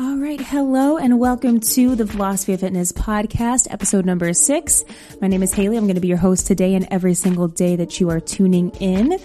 All right. Hello and welcome to the Philosophy of Fitness podcast, episode number six. My name is Haley. I'm going to be your host today and every single day that you are tuning in.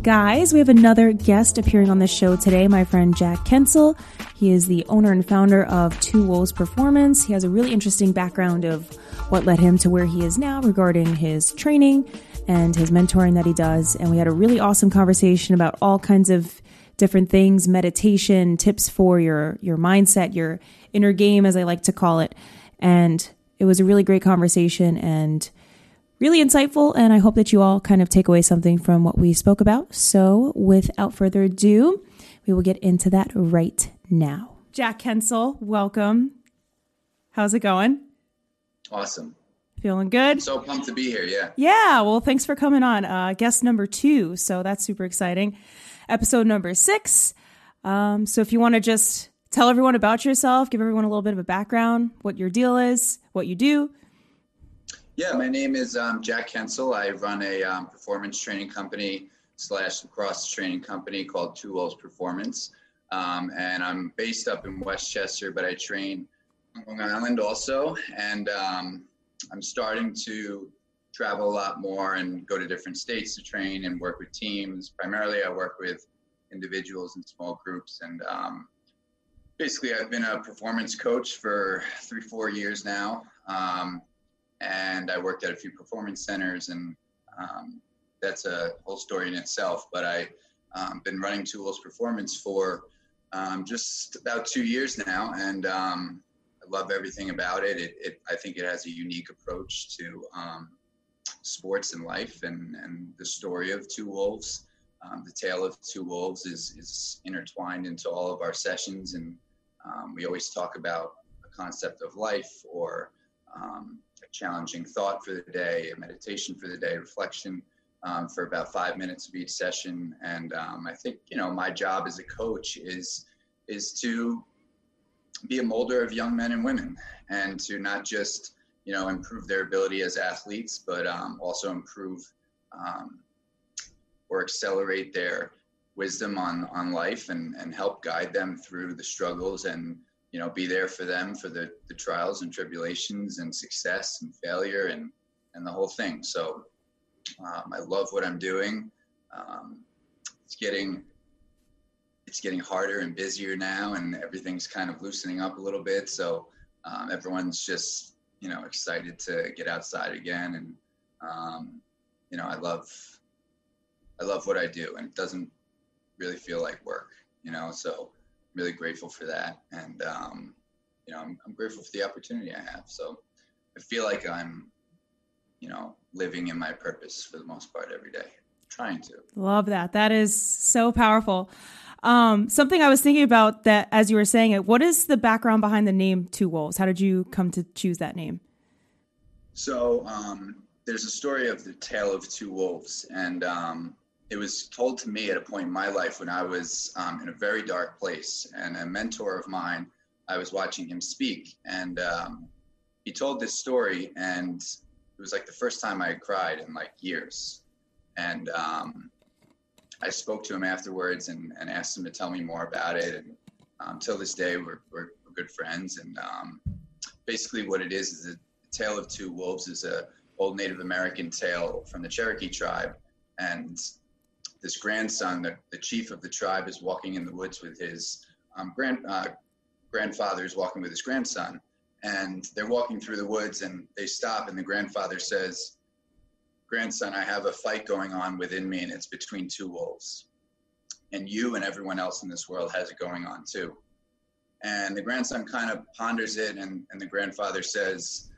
Guys, we have another guest appearing on the show today, my friend Jack Kensel. He is the owner and founder of Two Wolves Performance. He has a really interesting background of what led him to where he is now regarding his training and his mentoring that he does. And we had a really awesome conversation about all kinds of different things, meditation, tips for your your mindset, your inner game as I like to call it. And it was a really great conversation and really insightful and I hope that you all kind of take away something from what we spoke about. So, without further ado, we will get into that right now. Jack Kensel, welcome. How's it going? Awesome. Feeling good? So pumped to be here. Yeah. Yeah. Well, thanks for coming on. Uh, guest number two. So that's super exciting episode number six. Um, so if you want to just tell everyone about yourself, give everyone a little bit of a background, what your deal is, what you do. Yeah, my name is um, Jack Kensel. I run a um, performance training company slash cross training company called Two Wolves Performance. Um, and I'm based up in Westchester, but I train on Long Island also. And um, I'm starting to travel a lot more and go to different states to train and work with teams. Primarily, I work with individuals and small groups. And um, basically, I've been a performance coach for three, four years now. Um, and I worked at a few performance centers, and um, that's a whole story in itself. But I've um, been running Two Wolves Performance for um, just about two years now, and um, I love everything about it. It, it. I think it has a unique approach to sports and life and, and the story of two wolves. Um, the tale of two wolves is, is intertwined into all of our sessions. And um, we always talk about a concept of life or um, a challenging thought for the day, a meditation for the day, reflection um, for about five minutes of each session. And um, I think, you know, my job as a coach is, is to be a molder of young men and women and to not just you know, improve their ability as athletes, but um, also improve um, or accelerate their wisdom on on life and and help guide them through the struggles and you know be there for them for the the trials and tribulations and success and failure and and the whole thing. So um, I love what I'm doing. Um, it's getting it's getting harder and busier now, and everything's kind of loosening up a little bit. So um, everyone's just you know excited to get outside again. And um, you know i love i love what i do and it doesn't really feel like work you know? So I'm really grateful for that. And um, you know I'm, I'm grateful for the opportunity i have. So i feel like i'm you know living in my purpose for the most part every day. Trying to. Love that. That is so powerful um, something I was thinking about that as you were saying it, what is the background behind the name Two Wolves? How did you come to choose that name? So um, there's a story of the tale of two wolves, and um, it was told to me at a point in my life when I was um, in a very dark place. And a mentor of mine, I was watching him speak, and um, he told this story, and it was like the first time I cried in like years. And um, I spoke to him afterwards and, and asked him to tell me more about it. And um, till this day, we're, we're, we're good friends. And um, basically, what it is is the tale of two wolves is a old Native American tale from the Cherokee tribe. And this grandson, the, the chief of the tribe, is walking in the woods with his um, grand uh, grandfather is walking with his grandson, and they're walking through the woods, and they stop, and the grandfather says grandson, I have a fight going on within me, and it's between two wolves. And you and everyone else in this world has it going on too. And the grandson kind of ponders it, and, and the grandfather says,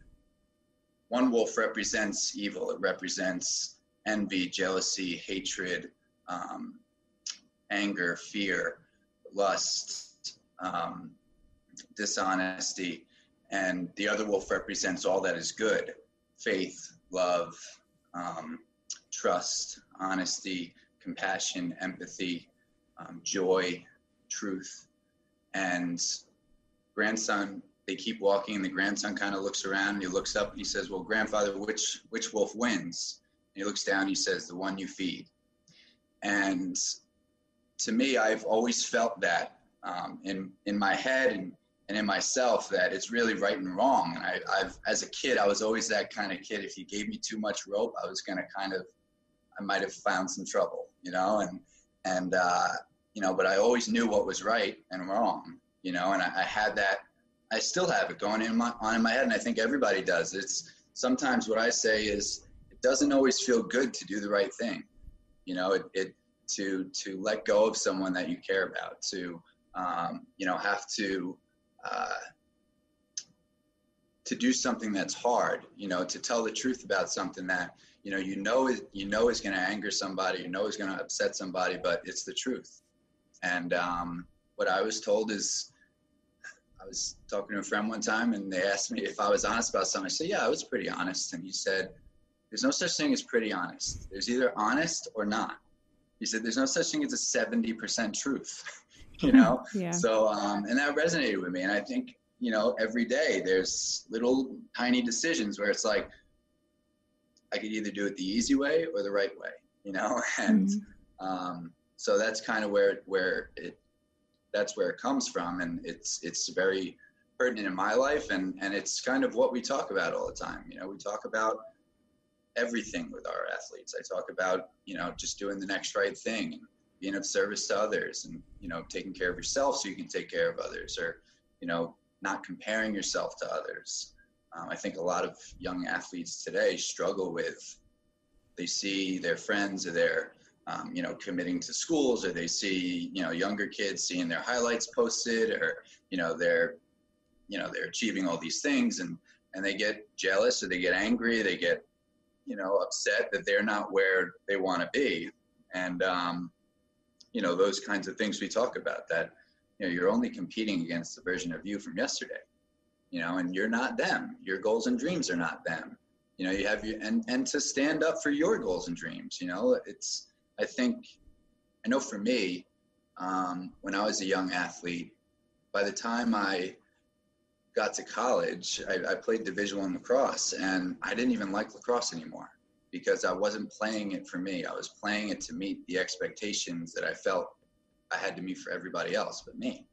One wolf represents evil, it represents envy, jealousy, hatred, um, anger, fear, lust, um, dishonesty. And the other wolf represents all that is good faith, love, um, trust, honesty, compassion, empathy, um, joy, truth. And grandson, they keep walking, and the grandson kind of looks around and he looks up and he says, Well, grandfather, which which wolf wins? And he looks down, he says, The one you feed. And to me, I've always felt that um, in in my head and and in myself that it's really right and wrong. And I, I've, as a kid, I was always that kind of kid. If you gave me too much rope, I was going to kind of, I might have found some trouble, you know, and, and, uh, you know, but I always knew what was right and wrong, you know, and I, I had that, I still have it going in my, on in my head. And I think everybody does. It's sometimes what I say is it doesn't always feel good to do the right thing. You know, it, it to, to let go of someone that you care about, to, um, you know, have to, uh, to do something that's hard, you know, to tell the truth about something that you know you know is you know is going to anger somebody, you know is going to upset somebody, but it's the truth. And um, what I was told is, I was talking to a friend one time, and they asked me if I was honest about something. I said, "Yeah, I was pretty honest." And he said, "There's no such thing as pretty honest. There's either honest or not." He said, "There's no such thing as a seventy percent truth." you know? Yeah. so um, and that resonated with me. And i think you know every day there's little tiny decisions where it's like i could either do it the easy way or the right way you know? And mm-hmm. um, so that's kind of where where it that's where it comes from. And it's it's very pertinent in my life. And and it's kind of what we talk about all the time. You know we talk about everything with our athletes. I talk about you know just doing the next right thing being of service to others and you know taking care of yourself so you can take care of others or you know not comparing yourself to others. Um, i think a lot of young athletes today struggle with they see their friends or their um, you know committing to schools or they see you know younger kids seeing their highlights posted or you know they're you know they're achieving all these things and and they get jealous or they get angry they get you know upset that they're not where they want to be. And um, you know those kinds of things we talk about that you know you're only competing against the version of you from yesterday you know and you're not them. Your goals and dreams are not them. You know you have your and and to stand up for your goals and dreams you know it's i think i know for me um, when i was a young athlete by the time i got to college i, I played division one lacrosse and i didn't even like lacrosse anymore because I wasn't playing it for me. I was playing it to meet the expectations that I felt I had to meet for everybody else but me.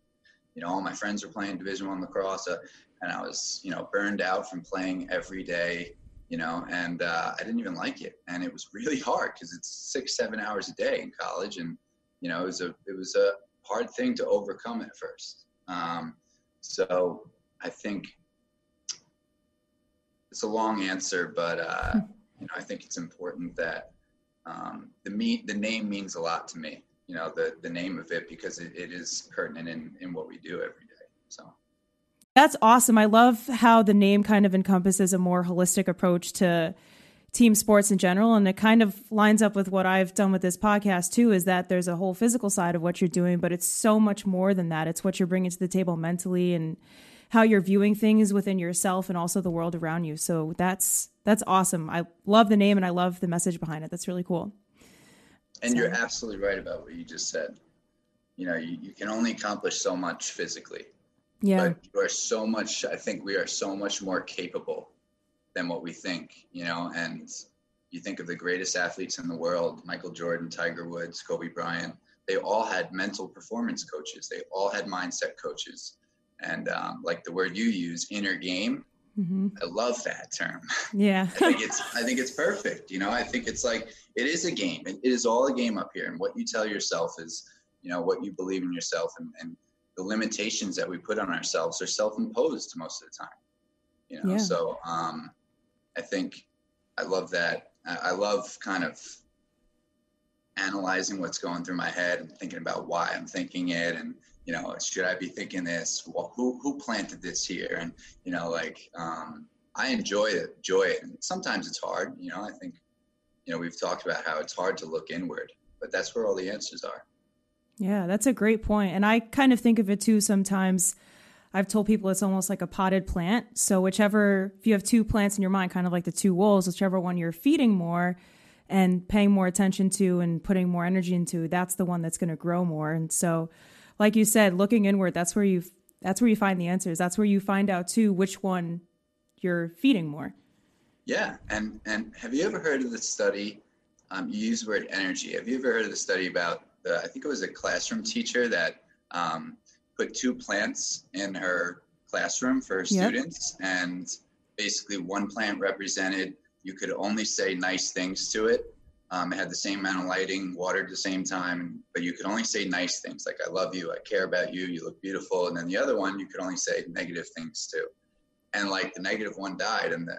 You know, all my friends were playing Division One lacrosse, uh, and I was, you know, burned out from playing every day. You know, and uh, I didn't even like it, and it was really hard because it's six, seven hours a day in college, and you know, it was a it was a hard thing to overcome at first. Um, so I think it's a long answer, but uh, hmm you know, I think it's important that um, the me the name means a lot to me. You know, the the name of it because it, it is pertinent in in what we do every day. So. That's awesome. I love how the name kind of encompasses a more holistic approach to team sports in general and it kind of lines up with what I've done with this podcast too is that there's a whole physical side of what you're doing but it's so much more than that it's what you're bringing to the table mentally and how you're viewing things within yourself and also the world around you so that's that's awesome. I love the name and I love the message behind it. That's really cool. And so. you're absolutely right about what you just said. You know, you, you can only accomplish so much physically. Yeah. But you are so much, I think we are so much more capable than what we think, you know, and you think of the greatest athletes in the world, Michael Jordan, Tiger Woods, Kobe Bryant, they all had mental performance coaches. They all had mindset coaches. And um, like the word you use, inner game, Mm-hmm. I love that term. Yeah. I think it's I think it's perfect. You know, I think it's like it is a game. It is all a game up here. And what you tell yourself is, you know, what you believe in yourself and, and the limitations that we put on ourselves are self imposed most of the time. You know, yeah. so um I think I love that. I, I love kind of analyzing what's going through my head and thinking about why I'm thinking it and you know, should I be thinking this? Well, who who planted this here? And you know, like um, I enjoy it, enjoy it. And sometimes it's hard. You know, I think you know we've talked about how it's hard to look inward, but that's where all the answers are. Yeah, that's a great point. And I kind of think of it too sometimes. I've told people it's almost like a potted plant. So whichever if you have two plants in your mind, kind of like the two wolves, whichever one you're feeding more and paying more attention to and putting more energy into, that's the one that's going to grow more. And so like you said, looking inward, that's where you that's where you find the answers. That's where you find out too which one you're feeding more. Yeah, and and have you ever heard of the study? Um, you use the word energy. Have you ever heard of the study about the? I think it was a classroom teacher that um, put two plants in her classroom for students, yep. and basically one plant represented. You could only say nice things to it. Um, it had the same amount of lighting, watered at the same time, but you could only say nice things like "I love you," "I care about you," "You look beautiful," and then the other one you could only say negative things too. And like the negative one died, and the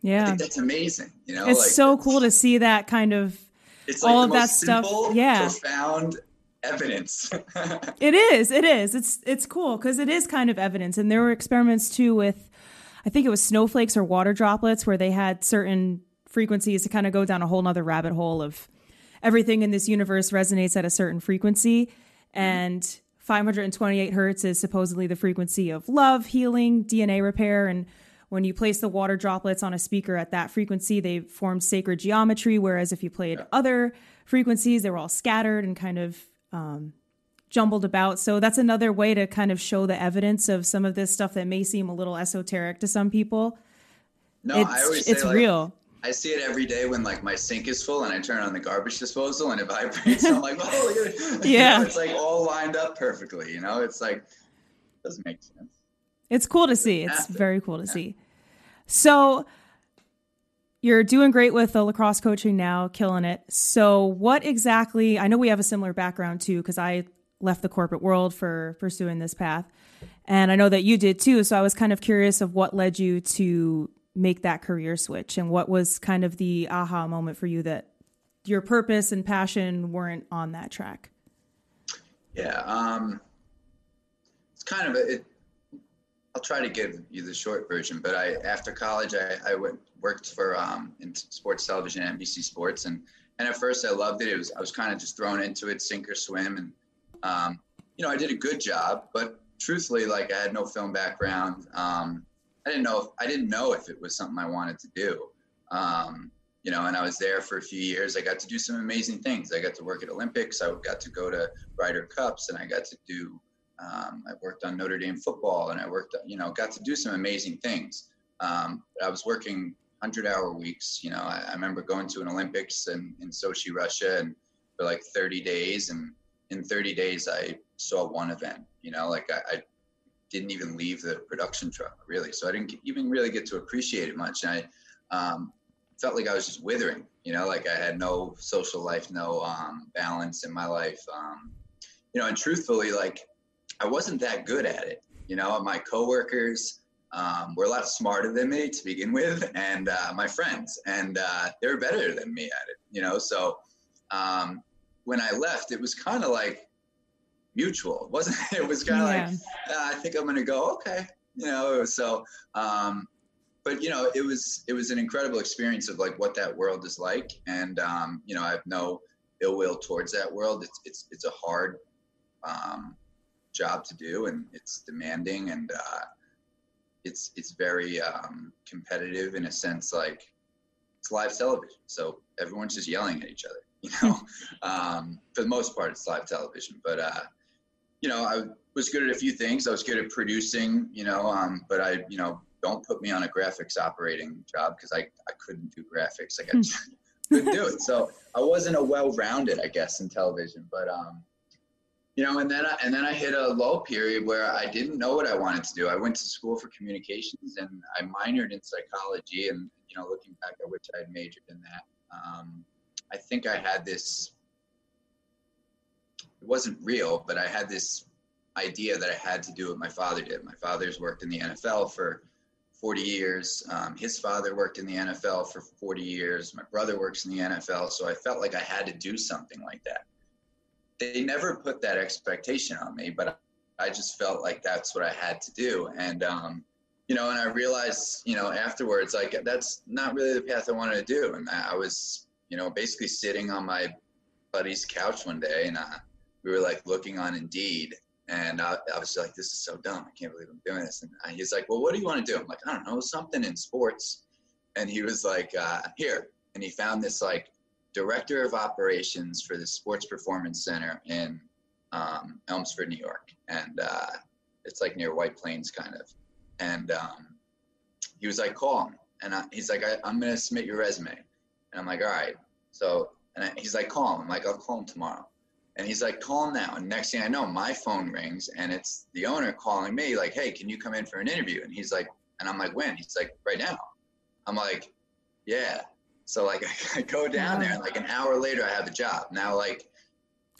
yeah, that's amazing. You know, it's like, so cool to see that kind of it's like all of that stuff. Yeah, profound evidence. it is. It is. It's it's cool because it is kind of evidence, and there were experiments too with, I think it was snowflakes or water droplets where they had certain frequencies to kind of go down a whole nother rabbit hole of everything in this universe resonates at a certain frequency. And 528 hertz is supposedly the frequency of love, healing, DNA repair. And when you place the water droplets on a speaker at that frequency, they form sacred geometry. Whereas if you played yeah. other frequencies, they were all scattered and kind of um, jumbled about. So that's another way to kind of show the evidence of some of this stuff that may seem a little esoteric to some people. No, it's, I always it's like, real. I see it every day when like my sink is full and I turn on the garbage disposal and it vibrates. I'm like, oh, yeah, know, it's like all lined up perfectly. You know, it's like doesn't make sense. It's cool to see. It's very cool to yeah. see. So you're doing great with the lacrosse coaching now, killing it. So what exactly? I know we have a similar background too, because I left the corporate world for pursuing this path, and I know that you did too. So I was kind of curious of what led you to make that career switch? And what was kind of the aha moment for you that your purpose and passion weren't on that track? Yeah um it's kind of a, it, i'll try to give you the short version but i after college i, I went, worked for um in sports television nbc sports and and at first i loved it. It was i was kind of just thrown into it sink or swim and um you know i did a good job but truthfully like i had no film background um I didn't know if I didn't know if it was something I wanted to do. Um, you know, and I was there for a few years. I got to do some amazing things. I got to work at Olympics. I got to go to Ryder Cups, and I got to do. Um, I worked on Notre Dame football, and I worked, you know, got to do some amazing things. Um, I was working hundred-hour weeks. You know, I, I, remember going to an Olympics in, in Sochi, Russia, and for like 30 days, and in 30 days, I saw one event. You know, like I, I didn't even leave the production truck really. So I didn't even really get to appreciate it much. And I um, felt like I was just withering, you know, like I had no social life, no um, balance in my life. Um, you know, and truthfully, like I wasn't that good at it. You know, my coworkers um, were a lot smarter than me to begin with, and uh, my friends, and uh, they were better than me at it. You know, so um, when I left, it was kind of like mutual. It wasn't it was kind of yeah. like I think I'm going to go okay, you know. So, um, but you know, it was it was an incredible experience of like what that world is like, and um, you know, I have no ill will towards that world. It's it's it's a hard um, job to do, and it's demanding, and uh, it's it's very um, competitive in a sense. Like it's live television, so everyone's just yelling at each other. You know, um, for the most part, it's live television, but uh, you know, I was good at a few things. I was good at producing, you know, um, but I, you know, don't put me on a graphics operating job because I, I couldn't do graphics. Like I couldn't do it. So I wasn't a well-rounded, I guess, in television. But um, you know, and then I, and then I hit a low period where I didn't know what I wanted to do. I went to school for communications and I minored in psychology. And you know, looking back, I wish I had majored in that. Um, I think I had this it wasn't real, but I had this idea that I had to do what my father did. My father's worked in the NFL for 40 years. Um, his father worked in the NFL for 40 years. My brother works in the NFL. So I felt like I had to do something like that. They never put that expectation on me, but I just felt like that's what I had to do. And, um, you know, and I realized, you know, afterwards, like that's not really the path I wanted to do. And I was, you know, basically sitting on my buddy's couch one day and, uh, we were like looking on Indeed, and I, I, was like, "This is so dumb! I can't believe I'm doing this." And he's like, "Well, what do you want to do?" I'm like, "I don't know, something in sports." And he was like, uh, "Here," and he found this like director of operations for the Sports Performance Center in um, Elmsford, New York, and uh, it's like near White Plains, kind of. And um, he was like, "Call him," and I, he's like, I, "I'm gonna submit your resume," and I'm like, "All right." So, and I, he's like, "Call him." I'm like, "I'll call him tomorrow." And he's like, call him now. And next thing I know, my phone rings and it's the owner calling me, like, hey, can you come in for an interview? And he's like, and I'm like, when? He's like, right now. I'm like, yeah. So like I, go down there and like an hour later I have the job. Now like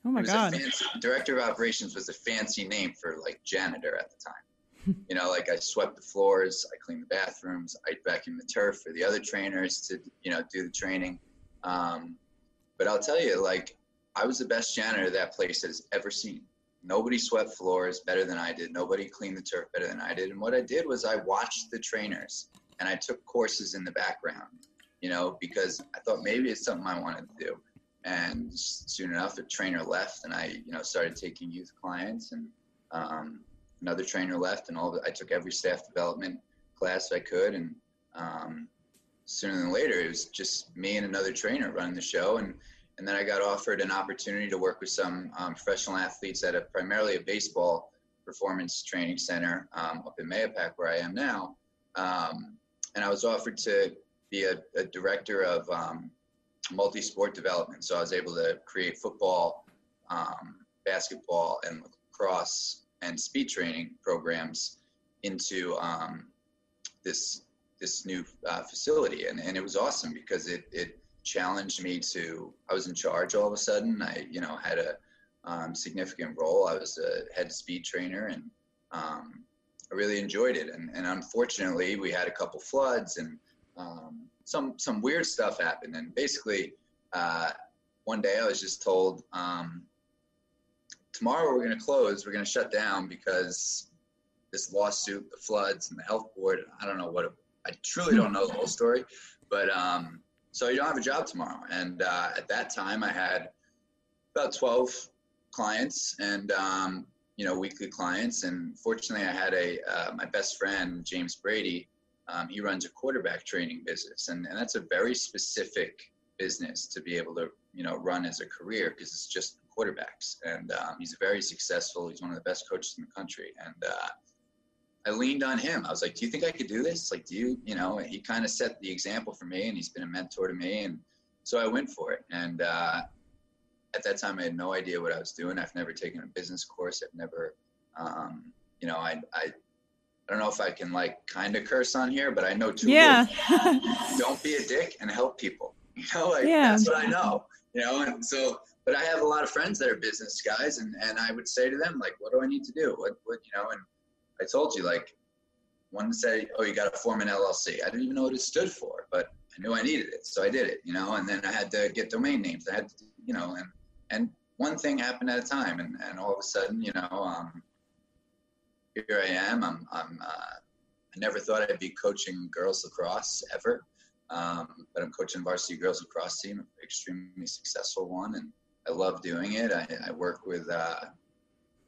Oh my god. Fancy, director of operations was a fancy name for like janitor at the time. you know, like I swept the floors, I cleaned the bathrooms, I vacuumed the turf for the other trainers to, you know, do the training. Um, but I'll tell you, like, I was the best janitor that place has ever seen. Nobody swept floors better than I did. Nobody cleaned the turf better than I did. And what I did was I watched the trainers and I took courses in the background, you know, because I thought maybe it's something I wanted to do. And soon enough, a trainer left, and I, you know, started taking youth clients, and um, another trainer left, and all. The, I took every staff development class I could, and um, sooner than later, it was just me and another trainer running the show, and and then I got offered an opportunity to work with some um, professional athletes at a primarily a baseball performance training center um, up in Mahopac, where I am now. Um, and I was offered to be a, a director of um, multi-sport development. So I was able to create football, um, basketball, and lacrosse and speed training programs into um, this this new uh, facility, and, and it was awesome because it it challenged me to. I was in charge all of a sudden. I you know had a um, significant role. I was a head speed trainer, and um, I really enjoyed it. And, and unfortunately, we had a couple floods, and um, some some weird stuff happened. And basically, uh, one day I was just told, um, tomorrow we're going to close. We're going to shut down because this lawsuit, the floods, and the health board. I don't know what. It, I truly don't know the whole story, but um, so you don't have a job tomorrow. And uh, at that time, I had about twelve clients, and um, you know, weekly clients. And fortunately, I had a uh, my best friend James Brady um, he runs a quarterback training business, and, and that's a very specific business to be able to you know run as a career because it's just quarterbacks. And um, he's very successful. He's one of the best coaches in the country. And uh, I leaned on him. I was like, "Do you think I could do this? Like, do you you know?" he kind of set the example for me, and he's been a mentor to me. And so I went for it. And uh, at that time, I had no idea what I was doing. I've never taken a business course. I've never, um, you know, I, I I don't know if I can like kind of curse on here, but I know two. Yeah. don't be a dick and help people. You know, like yeah. that's what I know. You know, and so, but I have a lot of friends that are business guys, and and I would say to them like, what do I need to do? What what you know? And I told you like, one say, oh, you got to form an LLC. I didn't even know what it stood for, but I knew I needed it, so I did it. You know, and then I had to get domain names. I had to, you know, and and one thing happened at a time, and and all of a sudden, you know, um, here I am. I'm, I'm uh, I never thought I'd be coaching girls lacrosse ever, um, but I'm coaching varsity girls lacrosse team, extremely successful one, and I love doing it. I, I work with uh,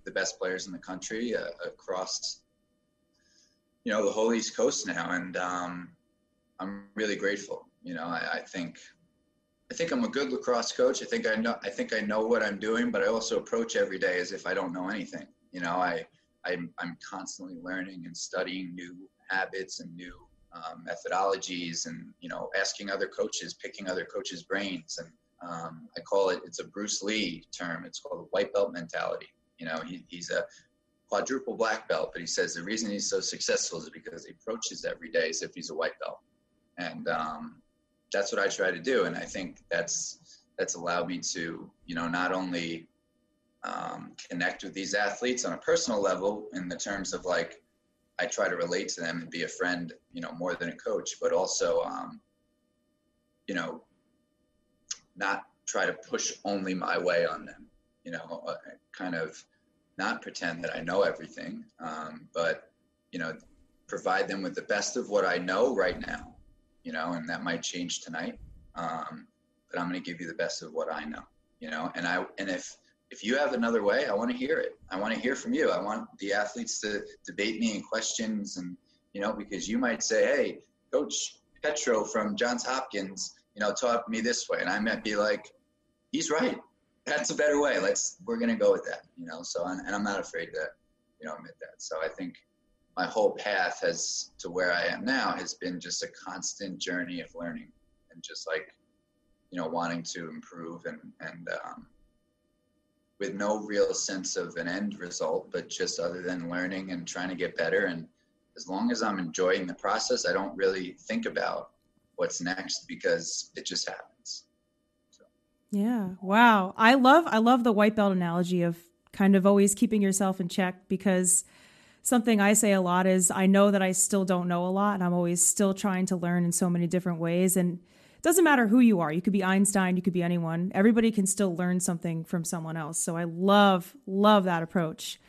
the best players in the country uh, across, you know, the whole East Coast now, and um, I'm really grateful. You know, I, I think I think I'm a good lacrosse coach. I think I know I think I know what I'm doing, but I also approach every day as if I don't know anything. You know, I I'm, I'm constantly learning and studying new habits and new um, methodologies and you know asking other coaches picking other coaches brains and um, i call it it's a bruce lee term it's called the white belt mentality you know he, he's a quadruple black belt but he says the reason he's so successful is because he approaches every day as if he's a white belt. And um, that's what i try to do. And i think that's that's allowed me to you know not only um, connect with these athletes on a personal level in the terms of like I try to relate to them and be a friend, you know, more than a coach, but also, um, you know, not try to push only my way on them, you know, uh, kind of not pretend that I know everything, um, but, you know, provide them with the best of what I know right now, you know, and that might change tonight. Um, but I'm going to give you the best of what I know, you know, and I, and if, if you have another way, I want to hear it. I want to hear from you. I want the athletes to debate me in questions and, you know, because you might say, hey, Coach Petro from Johns Hopkins, you know, taught me this way. And I might be like, he's right. That's a better way. Let's, we're to go with that, you know? So, and I'm not afraid to, you know, admit that. So I think my whole path has to where I am now has been just a constant journey of learning and just like, you know, wanting to improve and, and, um, with no real sense of an end result, but just other than learning and trying to get better. And as long as I'm enjoying the process, I don't really think about what's next because it just happens. Yeah. Wow. I love I love the white belt analogy of kind of always keeping yourself in check because something I say a lot is I know that I still don't know a lot and I'm always still trying to learn in so many different ways and it doesn't matter who you are. You could be Einstein, you could be anyone. Everybody can still learn something from someone else. So I love love that approach.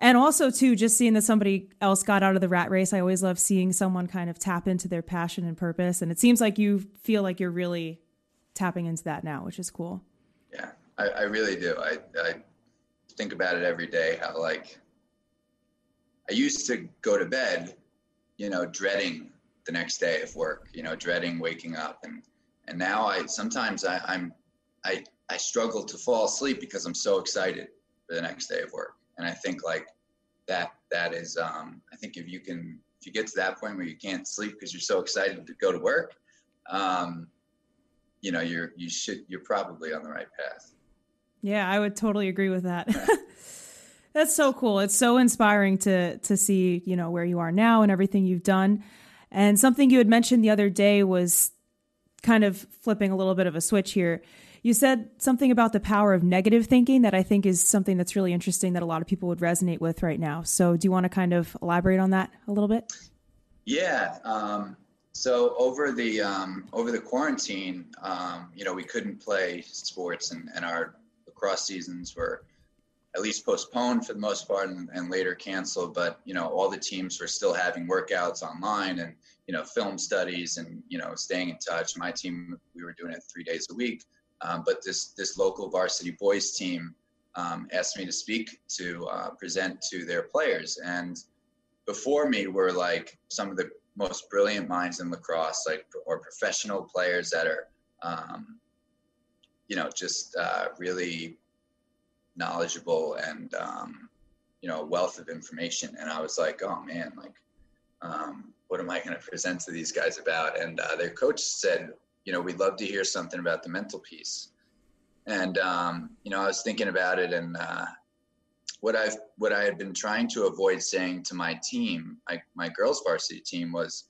And also too just seeing that somebody else got out of the rat race. I always love seeing someone kind of tap into their passion and purpose and it seems like you feel like you're really tapping into that now, which is cool. Yeah, I, I really do. I, I think about it every day how like I used to go to bed, you know, dreading the next day of work, you know, dreading waking up. And, and now I, sometimes I, I'm, I, I struggle to fall asleep because I'm so excited for the next day of work. And I think like that, that is, um, I think if you can, if you get to that point where you can't sleep because you're so excited to go to work, um, you know, you're, you should, you're probably on the right path. Yeah, I would totally agree with that. That's so cool. It's so inspiring to to see, you know, where you are now and everything you've done. And something you had mentioned the other day was kind of flipping a little bit of a switch here. You said something about the power of negative thinking that I think is something that's really interesting that a lot of people would resonate with right now. So, do you want to kind of elaborate on that a little bit? Yeah. Um, so over the um, over the quarantine, um, you know, we couldn't play sports, and, and our lacrosse seasons were at least postponed for the most part and, and, later canceled. But you know, all the teams were still having workouts online and you know, film studies and you know, staying in touch. My team, we were doing it three days a week. Um, but this this local varsity boys team um, asked me to speak to uh, present to their players, and before me were like some of the most brilliant minds in lacrosse, like or professional players that are, um, you know, just uh, really knowledgeable and um, you know wealth of information. And i was like oh man like um, what am i going to present to these guys about? And uh, their coach said you know we'd love to hear something about the mental piece. And um, you know i was thinking about it and uh, what i've what i had been trying to avoid saying to my team my, my girls varsity team was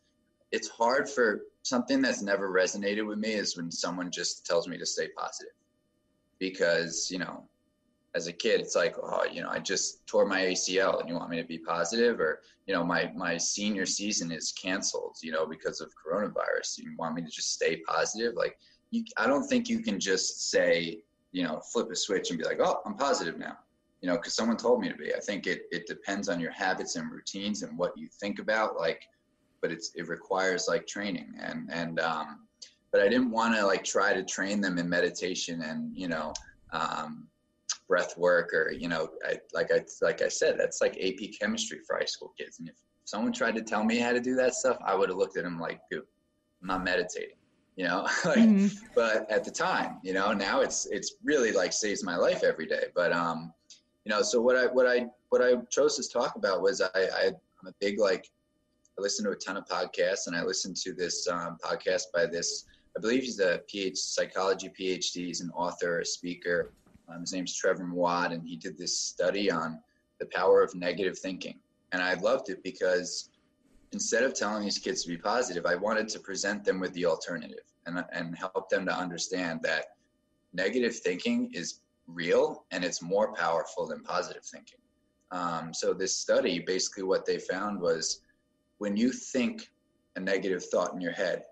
it's hard for something that's never resonated with me is when someone just tells me to stay positive because you know as a kid, it's like, oh, you know, I just tore my ACL and you want me to be positive or, you know, my, my senior season is canceled, you know, because of coronavirus. You want me to just stay positive? Like, you, I don't think you can just say, you know, flip a switch and be like, oh, I'm positive now, you know, because someone told me to be. I think it, it depends on your habits and routines and what you think about. Like, but it's, it requires like training and, and, um, but I didn't want to like try to train them in meditation and, you know, um, breath work or you know I, like I like I said that's like AP chemistry for high school kids and if someone tried to tell me how to do that stuff I would have looked at them like dude I'm not meditating you know like, mm-hmm. but at the time you know now it's it's really like saves my life every day but um you know so what I what I what I chose to talk about was I, I I'm a big like I listen to a ton of podcasts and I listened to this um, podcast by this I believe he's a PhD psychology PhD he's an author a speaker um, his name's Trevor Moawad, and he did this study on the power of negative thinking. And I loved it because instead of telling these kids to be positive, I wanted to present them with the alternative and, and help them to understand that negative thinking is real and it's more powerful than positive thinking. Um, so, this study basically what they found was when you think a negative thought in your head,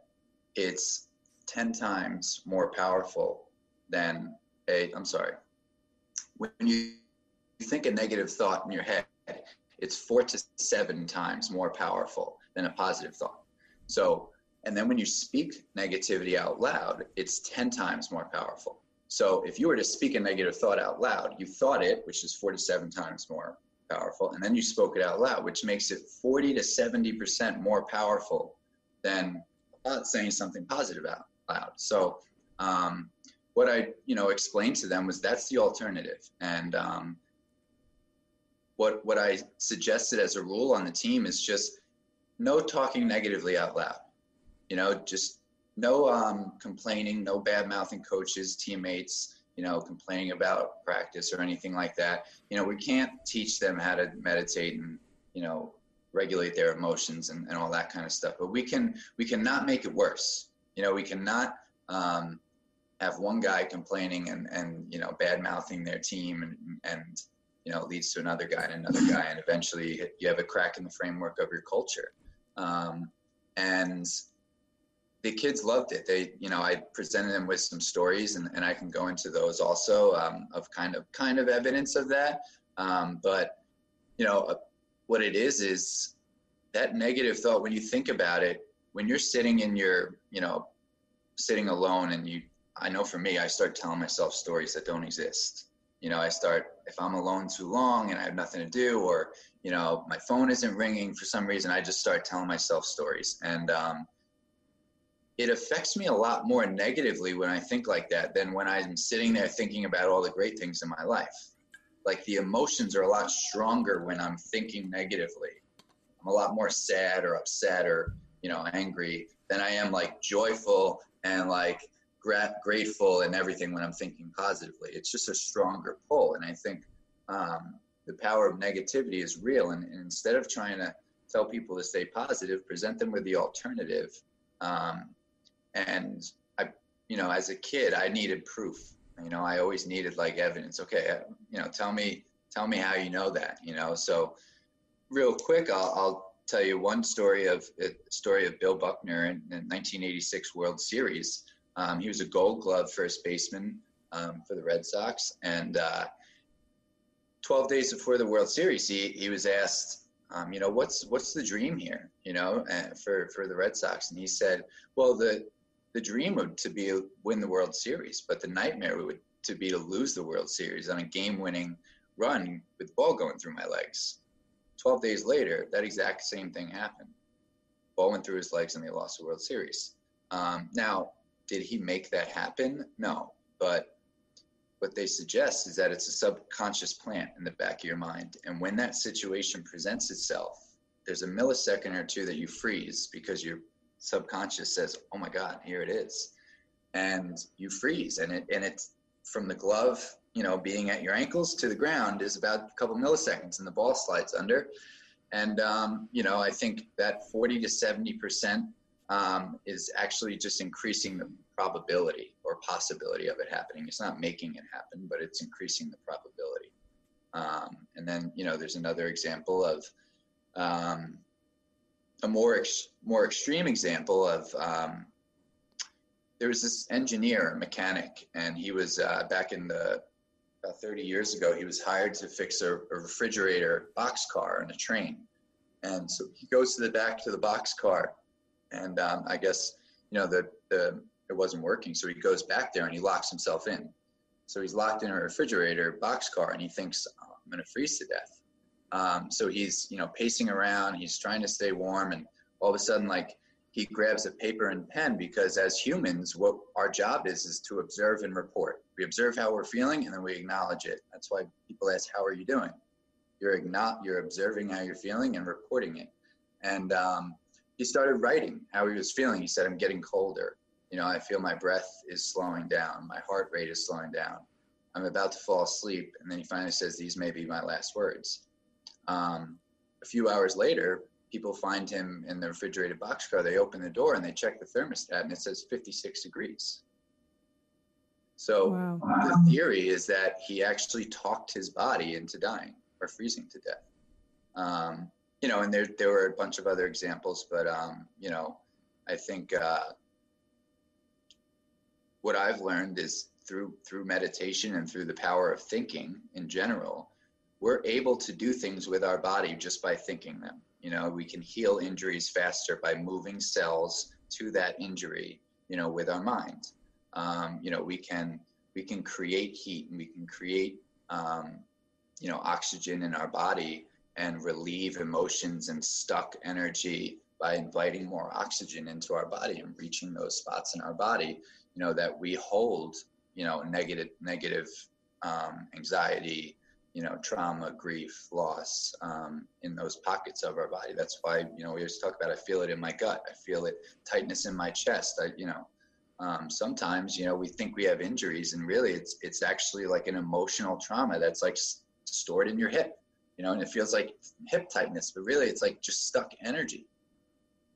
it's 10 times more powerful than a, I'm sorry, when you think a negative thought in your head, it's four to seven times more powerful than a positive thought. So, and then when you speak negativity out loud, it's 10 times more powerful. So, if you were to speak a negative thought out loud, you thought it, which is 47 times more powerful, and then you spoke it out loud, which makes it 40 to 70% more powerful than saying something positive out loud. So, um, what I, you know, explained to them was that's the alternative. And um, what what I suggested as a rule on the team is just no talking negatively out loud. You know, just no um, complaining, no bad mouthing coaches, teammates. you know, complaining about practice or anything like that. You know, we can't teach them how to meditate and, you know, regulate their emotions and, and all that kind of stuff. But we can we cannot make it worse. You know, we cannot um, have one guy complaining and, and you know, bad mouthing their team and and you know leads to another guy and another guy and eventually you have a crack in the framework of your culture. Um, and the kids loved it. They, you know, I presented them with some stories, and, and I can go into those also um, of kind of kind of evidence of that. Um, but you know, uh, what it is is that negative thought. When you think about it, when you're sitting in your, you know, sitting alone, and you, I know for me, I start telling myself stories that don't exist. You know, I start if I'm alone too long and I have nothing to do, or you know, my phone isn't ringing for some reason, I just start telling myself stories, and um, it affects me a lot more negatively when I think like that than when I'm sitting there thinking about all the great things in my life. Like the emotions are a lot stronger when I'm thinking negatively. I'm a lot more sad or upset or, you know, angry than I am like joyful and like gra- grateful and everything when I'm thinking positively. It's just a stronger pull. And I think um, the power of negativity is real. And, and instead of trying to tell people to stay positive, present them with the alternative. Um, and I, you know, as a kid, I needed proof. You know, I always needed like evidence. Okay, uh, you know, tell me, tell me how you know that. You know, so real quick, I'll, I'll tell you one story of a story of Bill Buckner in the 1986 World Series. Um, he was a Gold Glove first baseman um, for the Red Sox, and uh, 12 days before the World Series, he he was asked um, you know, what's what's the dream here, you know, uh, for for the Red Sox? And he said, well, the the dream would to be win the World Series, but the nightmare would to be to lose the World Series on a game-winning run with ball going through my legs. Twelve days later, that exact same thing happened. Ball went through his legs, and they lost the World Series. Um, now, did he make that happen? No, but what they suggest is that it's a subconscious plant in the back of your mind, and when that situation presents itself, there's a millisecond or two that you freeze because your subconscious says, "Oh my God, here it is," and you freeze, and it and it's from the glove, you know, being at your ankles to the ground is about a couple milliseconds, and the ball slides under, and um, you know, I think that forty to seventy percent um, is actually just increasing the probability or possibility of it happening. It's not making it happen, but it's increasing the probability. Um, and then, you know, there's another example of um, a more ex- more extreme example of um, there was this engineer, mechanic, and he was uh, back in the about 30 years ago. He was hired to fix a, a refrigerator box car on a train, and so he goes to the back to the box car, and um, I guess you know the the it wasn't working, so he goes back there and he locks himself in. So he's locked in a refrigerator box car, and he thinks oh, I'm going to freeze to death. Um, so he's, you know, pacing around. He's trying to stay warm, and all of a sudden, like he grabs a paper and pen because as humans, what our job is is to observe and report. We observe how we're feeling, and then we acknowledge it. That's why people ask, "How are you doing?" You're not you're observing how you're feeling and reporting it. And um, he started writing how he was feeling. He said, "I'm getting colder. You know, I feel my breath is slowing down. My heart rate is slowing down. I'm about to fall asleep." And then he finally says, "These may be my last words." Um, a few hours later, people find him in the refrigerated boxcar. They open the door and they check the thermostat, and it says 56 degrees. So wow. the theory is that he actually talked his body into dying or freezing to death. Um, you know, and there there were a bunch of other examples, but um, you know, I think uh, what I've learned is through through meditation and through the power of thinking in general we're able to do things with our body just by thinking them. You know, we can heal injuries faster by moving cells to that injury, you know, with our mind. Um, you know, we can we can create heat and we can create um, you know oxygen in our body and relieve emotions and stuck energy by inviting more oxygen into our body and reaching those spots in our body you know that we hold you know negative negative um, anxiety you know, trauma, grief, loss um, in those pockets of our body. That's why, you know, we always talk about I feel it in my gut. I feel it tightness in my chest. I, you know, um, sometimes you know we think we have injuries and really it's it's actually like an emotional trauma that's like stored in your hip you know and it feels like hip tightness but really it's like just stuck energy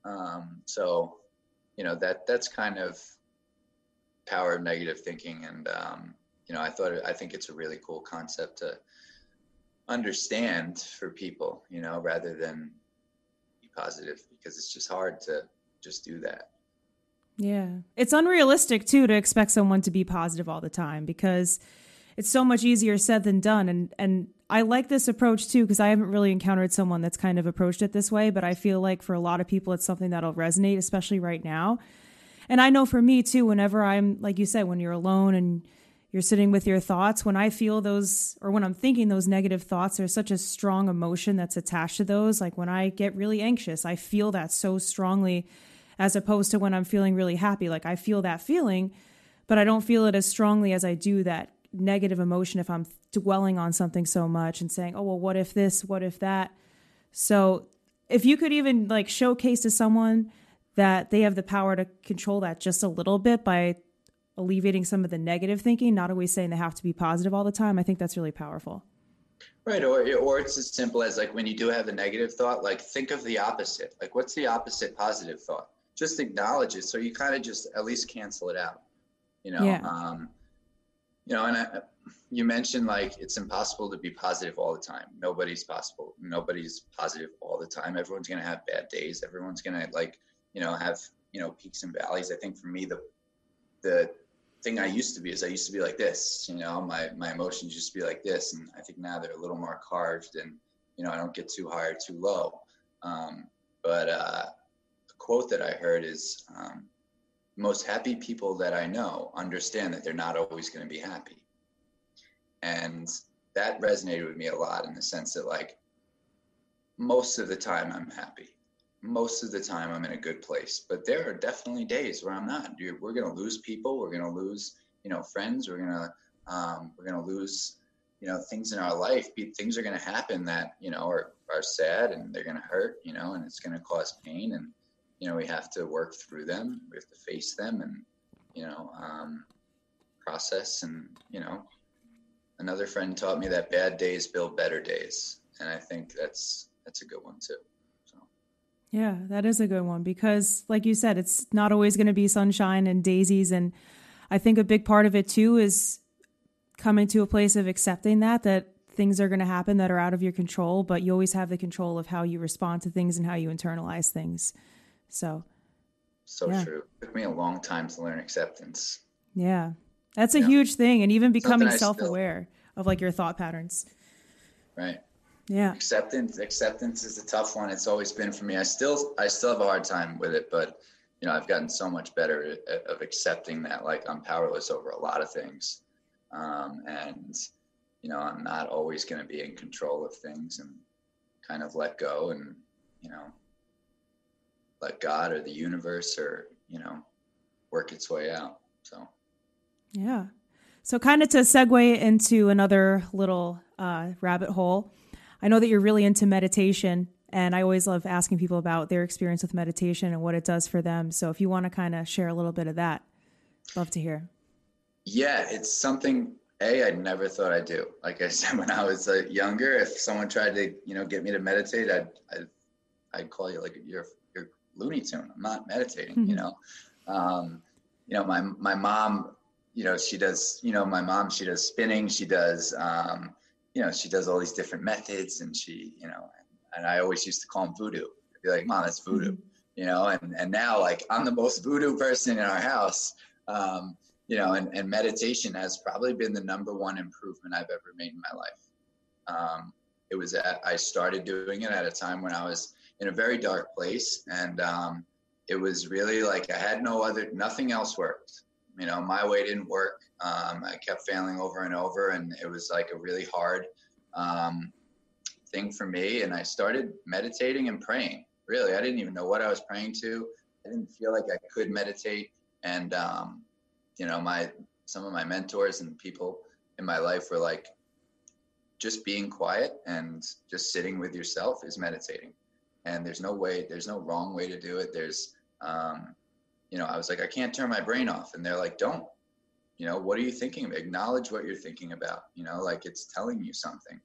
um, so you know that that's kind of power of negative thinking and um, you know i thought i think it's a really cool concept to understand for people you know rather than be positive because it's just hard to just do that yeah. It's unrealistic too to expect someone to be positive all the time because it's so much easier said than done and and I like this approach too because I haven't really encountered someone that's kind of approached it this way, but I feel like for a lot of people it's something that'll resonate especially right now. And I know for me too whenever I'm like you said when you're alone and you're sitting with your thoughts when I feel those or when I'm thinking those negative thoughts there's such a strong emotion that's attached to those like when I get really anxious I feel that so strongly as opposed to when I'm feeling really happy. Like I feel that feeling, but I don't feel it as strongly as I do that negative emotion if I'm dwelling on something so much and saying, oh, well, what if this? What if that? So if you could even like showcase to someone that they have the power to control that just a little bit by alleviating some of the negative thinking, not always saying they have to be positive all the time, I think that's really powerful. Right, or or it's as simple as like when you do have a negative thought, like think of the opposite. Like what's the opposite positive thought? just acknowledge it. So you kind of just at least cancel it out, you know? Yeah. Um, you know, and I, you mentioned like it's impossible to be positive all the time. Nobody's possible. Nobody's positive all the time. Everyone's going to have bad days. Everyone's going to like, you know, have, you know, peaks and valleys. I think for me, the, the thing I used to be is I used to be like this, you know, my, my emotions used to be like this. And I think now they're a little more carved and, you know, I don't get too high or too low. Um, but, uh, quote that I heard is um, most happy people that I know understand that they're not always going to be happy. And that resonated with me a lot in the sense that, like, most of the time I'm happy. Most of the time I'm in a good place. But there are definitely days where I'm not. We're going to lose people. We're going to lose, you know, friends. We're going to, um, we're to lose, you know, things in our life. Things are going to happen that, you know, are, are sad and they're going to hurt, you know, and it's going to cause pain. And, you know we have to work through them we have to face them and you know um, process and you know another friend taught me that bad days build better days and i think that's that's a good one too yeah that is a good one because like you said it's not always going to be sunshine and daisies and i think a big part of it too is coming to a place of accepting that that things are going to happen that are out of your control but you always have the control of how you respond to things and how you internalize things so, so yeah. true. It took me a long time to learn acceptance. Yeah. That's a yeah. huge thing. And even becoming self aware of like your thought patterns. Right. Yeah. Acceptance, acceptance is a tough one. It's always been for me. I still, I still have a hard time with it, but you know, I've gotten so much better at, of accepting that like I'm powerless over a lot of things. Um, and, you know, I'm not always going to be in control of things and kind of let go and, you know, let God or the universe or, you know, work its way out. So, yeah. So, kind of to segue into another little uh, rabbit hole, I know that you're really into meditation, and I always love asking people about their experience with meditation and what it does for them. So, if you want to kind of share a little bit of that, love to hear. Yeah, it's something a I never thought I'd do. Like I said, when I was uh, younger, if someone tried to, you know, get me to meditate, I'd, I'd, I'd call you like you're you're Looney Tune. I'm not meditating, mm-hmm. you know. Um, you know, my my mom, you know, she does, you know, my mom, she does spinning, she does, um, you know, she does all these different methods, and she, you know, and I always used to call them voodoo. I'd be like, Mom, that's voodoo, mm-hmm. you know. And and now, like, I'm the most voodoo person in our house. Um, you know, and, and meditation has probably been the number one improvement I've ever made in my life. Um, it was at, I started doing it at a time when I was in a very dark place. And um, it was really like I had no other, nothing else worked. You know, my way didn't work. Um, I kept failing over and over, and it was like a really hard um, thing for me. And I started meditating and praying. Really, I didn't even know what I was praying to. I didn't feel like I could meditate. And um, you know, my some of my mentors and people in my life were like, just being quiet and just sitting with yourself is meditating and there's no way there's no wrong way to do it there's um, you know, I was like, I can't turn my brain off. And they're like, don't, you know, what are you thinking of? Acknowledge what you're thinking about, you know, like it's telling you something.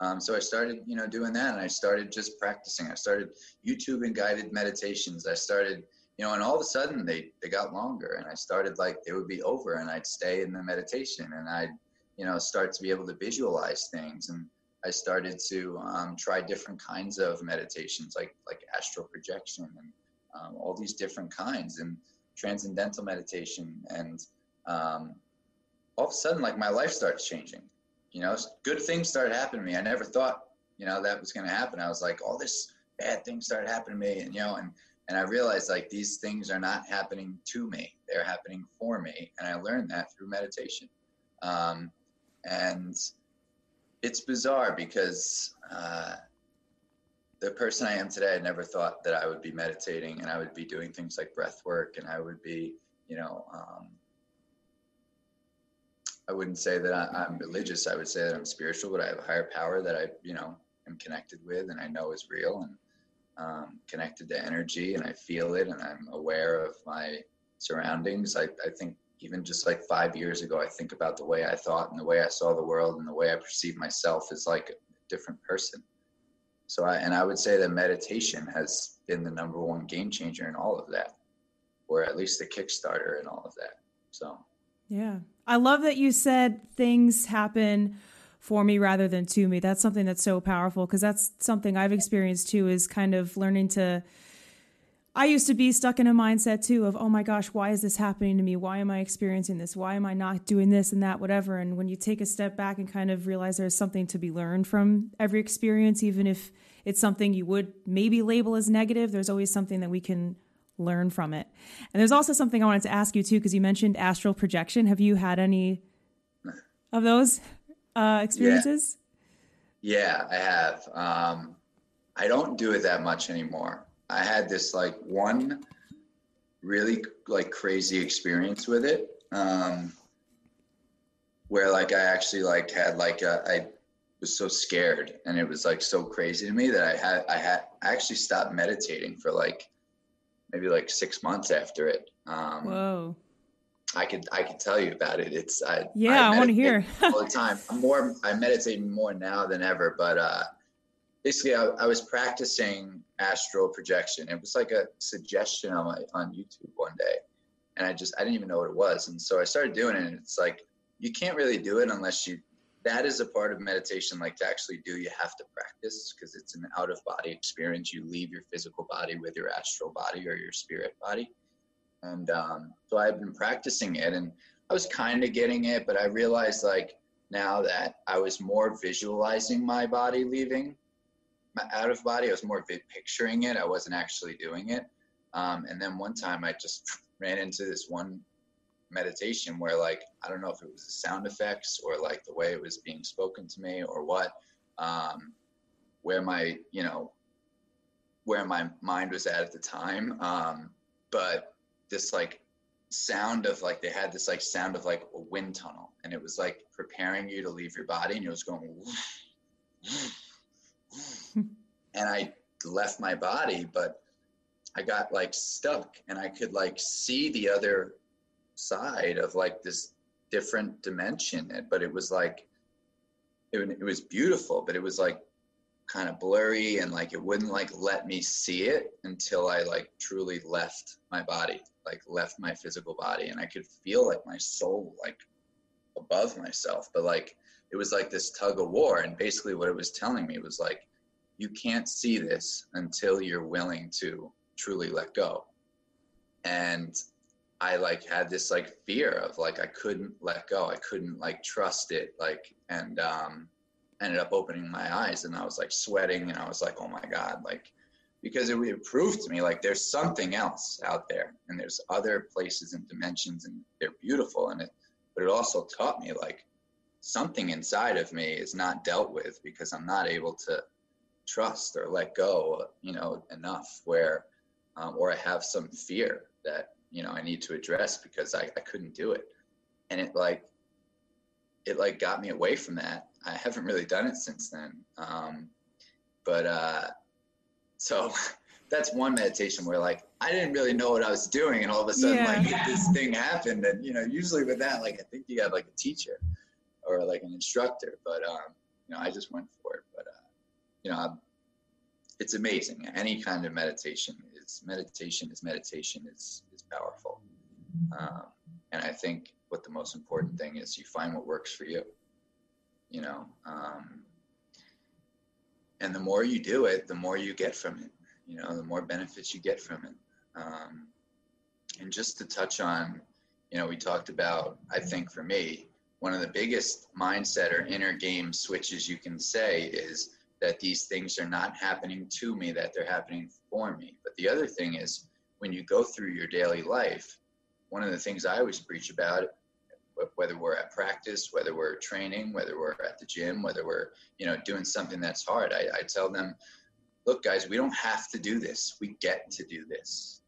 Um, so I started, you know, doing that and I started just practicing. I started YouTube and guided meditations. I started, you know, and all of a sudden they, they got longer and I started like, they would be over and I'd stay in the meditation and I'd, you know, start to be able to visualize things. And I started to um, try different kinds of meditations like, like astral projection and um, all these different kinds and transcendental meditation. And um, all of a sudden, like my life starts changing. You know, good things started happening to me. I never thought, you know, that was going to happen. I was like, all this bad things started happening to me, and you know, and and I realized like these things are not happening to me; they're happening for me, and I learned that through meditation. Um, and it's bizarre because uh, the person I am today, I never thought that I would be meditating and I would be doing things like breath work and I would be, you know, um, I wouldn't say that I, am religious. I would say that I'm spiritual, but I have a higher power that I, you know, am connected with and I know is real and um, connected to energy and I feel it and I'm aware of my surroundings. I, I think even just like five years ago, I think about the way I thought and the way I saw the world and the way I perceive myself as like a different person so I, and I would say that meditation has been the number one game changer in all of that, or at least the Kickstarter in all of that. So, yeah, I love that you said things happen for me rather than to me. That's something that's so powerful because that's something I've experienced too. Is kind of learning to. I used to be stuck in a mindset too of, oh my gosh, why is this happening to me? Why am I experiencing this? Why am I not doing this and that, whatever? And when you take a step back and kind of realize there's something to be learned from every experience, even if it's something you would maybe label as negative, there's always something that we can learn from it. And there's also something I wanted to ask you too, because you mentioned astral projection. Have you had any of those uh, experiences? Yeah. yeah, I have. Um, I don't do it that much anymore. I had this like one really like crazy experience with it. Um, where like I actually like had like a, I was so scared and it was like so crazy to me that I had I had I actually stopped meditating for like maybe like six months after it. Um, Whoa. I could I could tell you about it. It's I yeah I, I want to hear all the time. I'm more I meditate more now than ever, but uh, basically I, I, was practicing astral projection. It was like a suggestion on my on YouTube one day, and I just I didn't even know what it was, and so I started doing it. And it's like you can't really do it unless you that is a part of meditation like to actually do you have to practice because it's an out of body experience you leave your physical body with your astral body or your spirit body and um, so i've been practicing it and i was kind of getting it but i realized like now that i was more visualizing my body leaving out of body i was more picturing it i wasn't actually doing it um, and then one time i just ran into this one meditation where like I don't know if it was the sound effects or like the way it was being spoken to me or what, um, where my you know where my mind was at at the time. Um, but this like sound of like they had this like sound of like a wind tunnel and it was like preparing you to leave your body and it was going and I left my body but I got like stuck and I could like see the other side of like this different dimension but it was like it, it was beautiful but it was like kind of blurry and like it wouldn't like let me see it until i like truly left my body like left my physical body and i could feel like my soul like above myself but like it was like this tug of war and basically what it was telling me was like you can't see this until you're willing to truly let go and I like had this like fear of like I couldn't let go. I couldn't like trust it. Like and um ended up opening my eyes and I was like sweating and I was like, oh my God, like because it, it proved to me like there's something else out there and there's other places and dimensions and they're beautiful and it but it also taught me like something inside of me is not dealt with because I'm not able to trust or let go, you know, enough where um, or I have some fear that you know I need to address because I, I couldn't do it. And it like it like got me away from that. I haven't really done it since then. Um, but uh, so that's one meditation where like I didn't really know what I was doing, and all of a sudden Yeah. like this thing happened, and you know usually with that like I think you have like a teacher or like an instructor, but um, you know I just went for it. But uh, you know I'm, it's amazing. Any kind of meditation is meditation is meditation is is powerful, um, and I think what the most important thing is you find what works for you. You know. Um, and the more you do it, the more you get from it. You know, the more benefits you get from it. Um, and just to touch on, you know, we talked about, I think for me, one of the biggest mindset or inner game switches you can say is that these things are not happening to me, that they're happening for me. But the other thing is, when you go through your daily life, one of the things I always preach about, whether we're at practice, whether we're training, whether we're at the gym, whether we're you know doing something that's hard, I, I tell them, look, guys, we don't have to do this. We get to do this.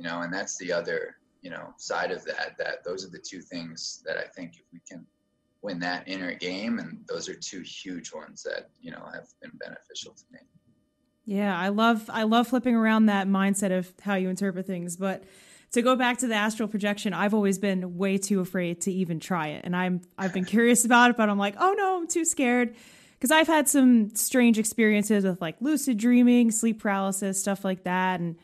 You know, and that's the other you know side of that. That those are the two things that I think if we can win that inner game, and those are two huge ones that you know have been beneficial to me. Yeah, I love I love flipping around that mindset of how you interpret things, but to go back to the astral projection, I've always been way too afraid to even try it. And I'm I've been curious about it, but I'm like, "Oh no, I'm too scared." Cuz I've had some strange experiences with like lucid dreaming, sleep paralysis, stuff like that, and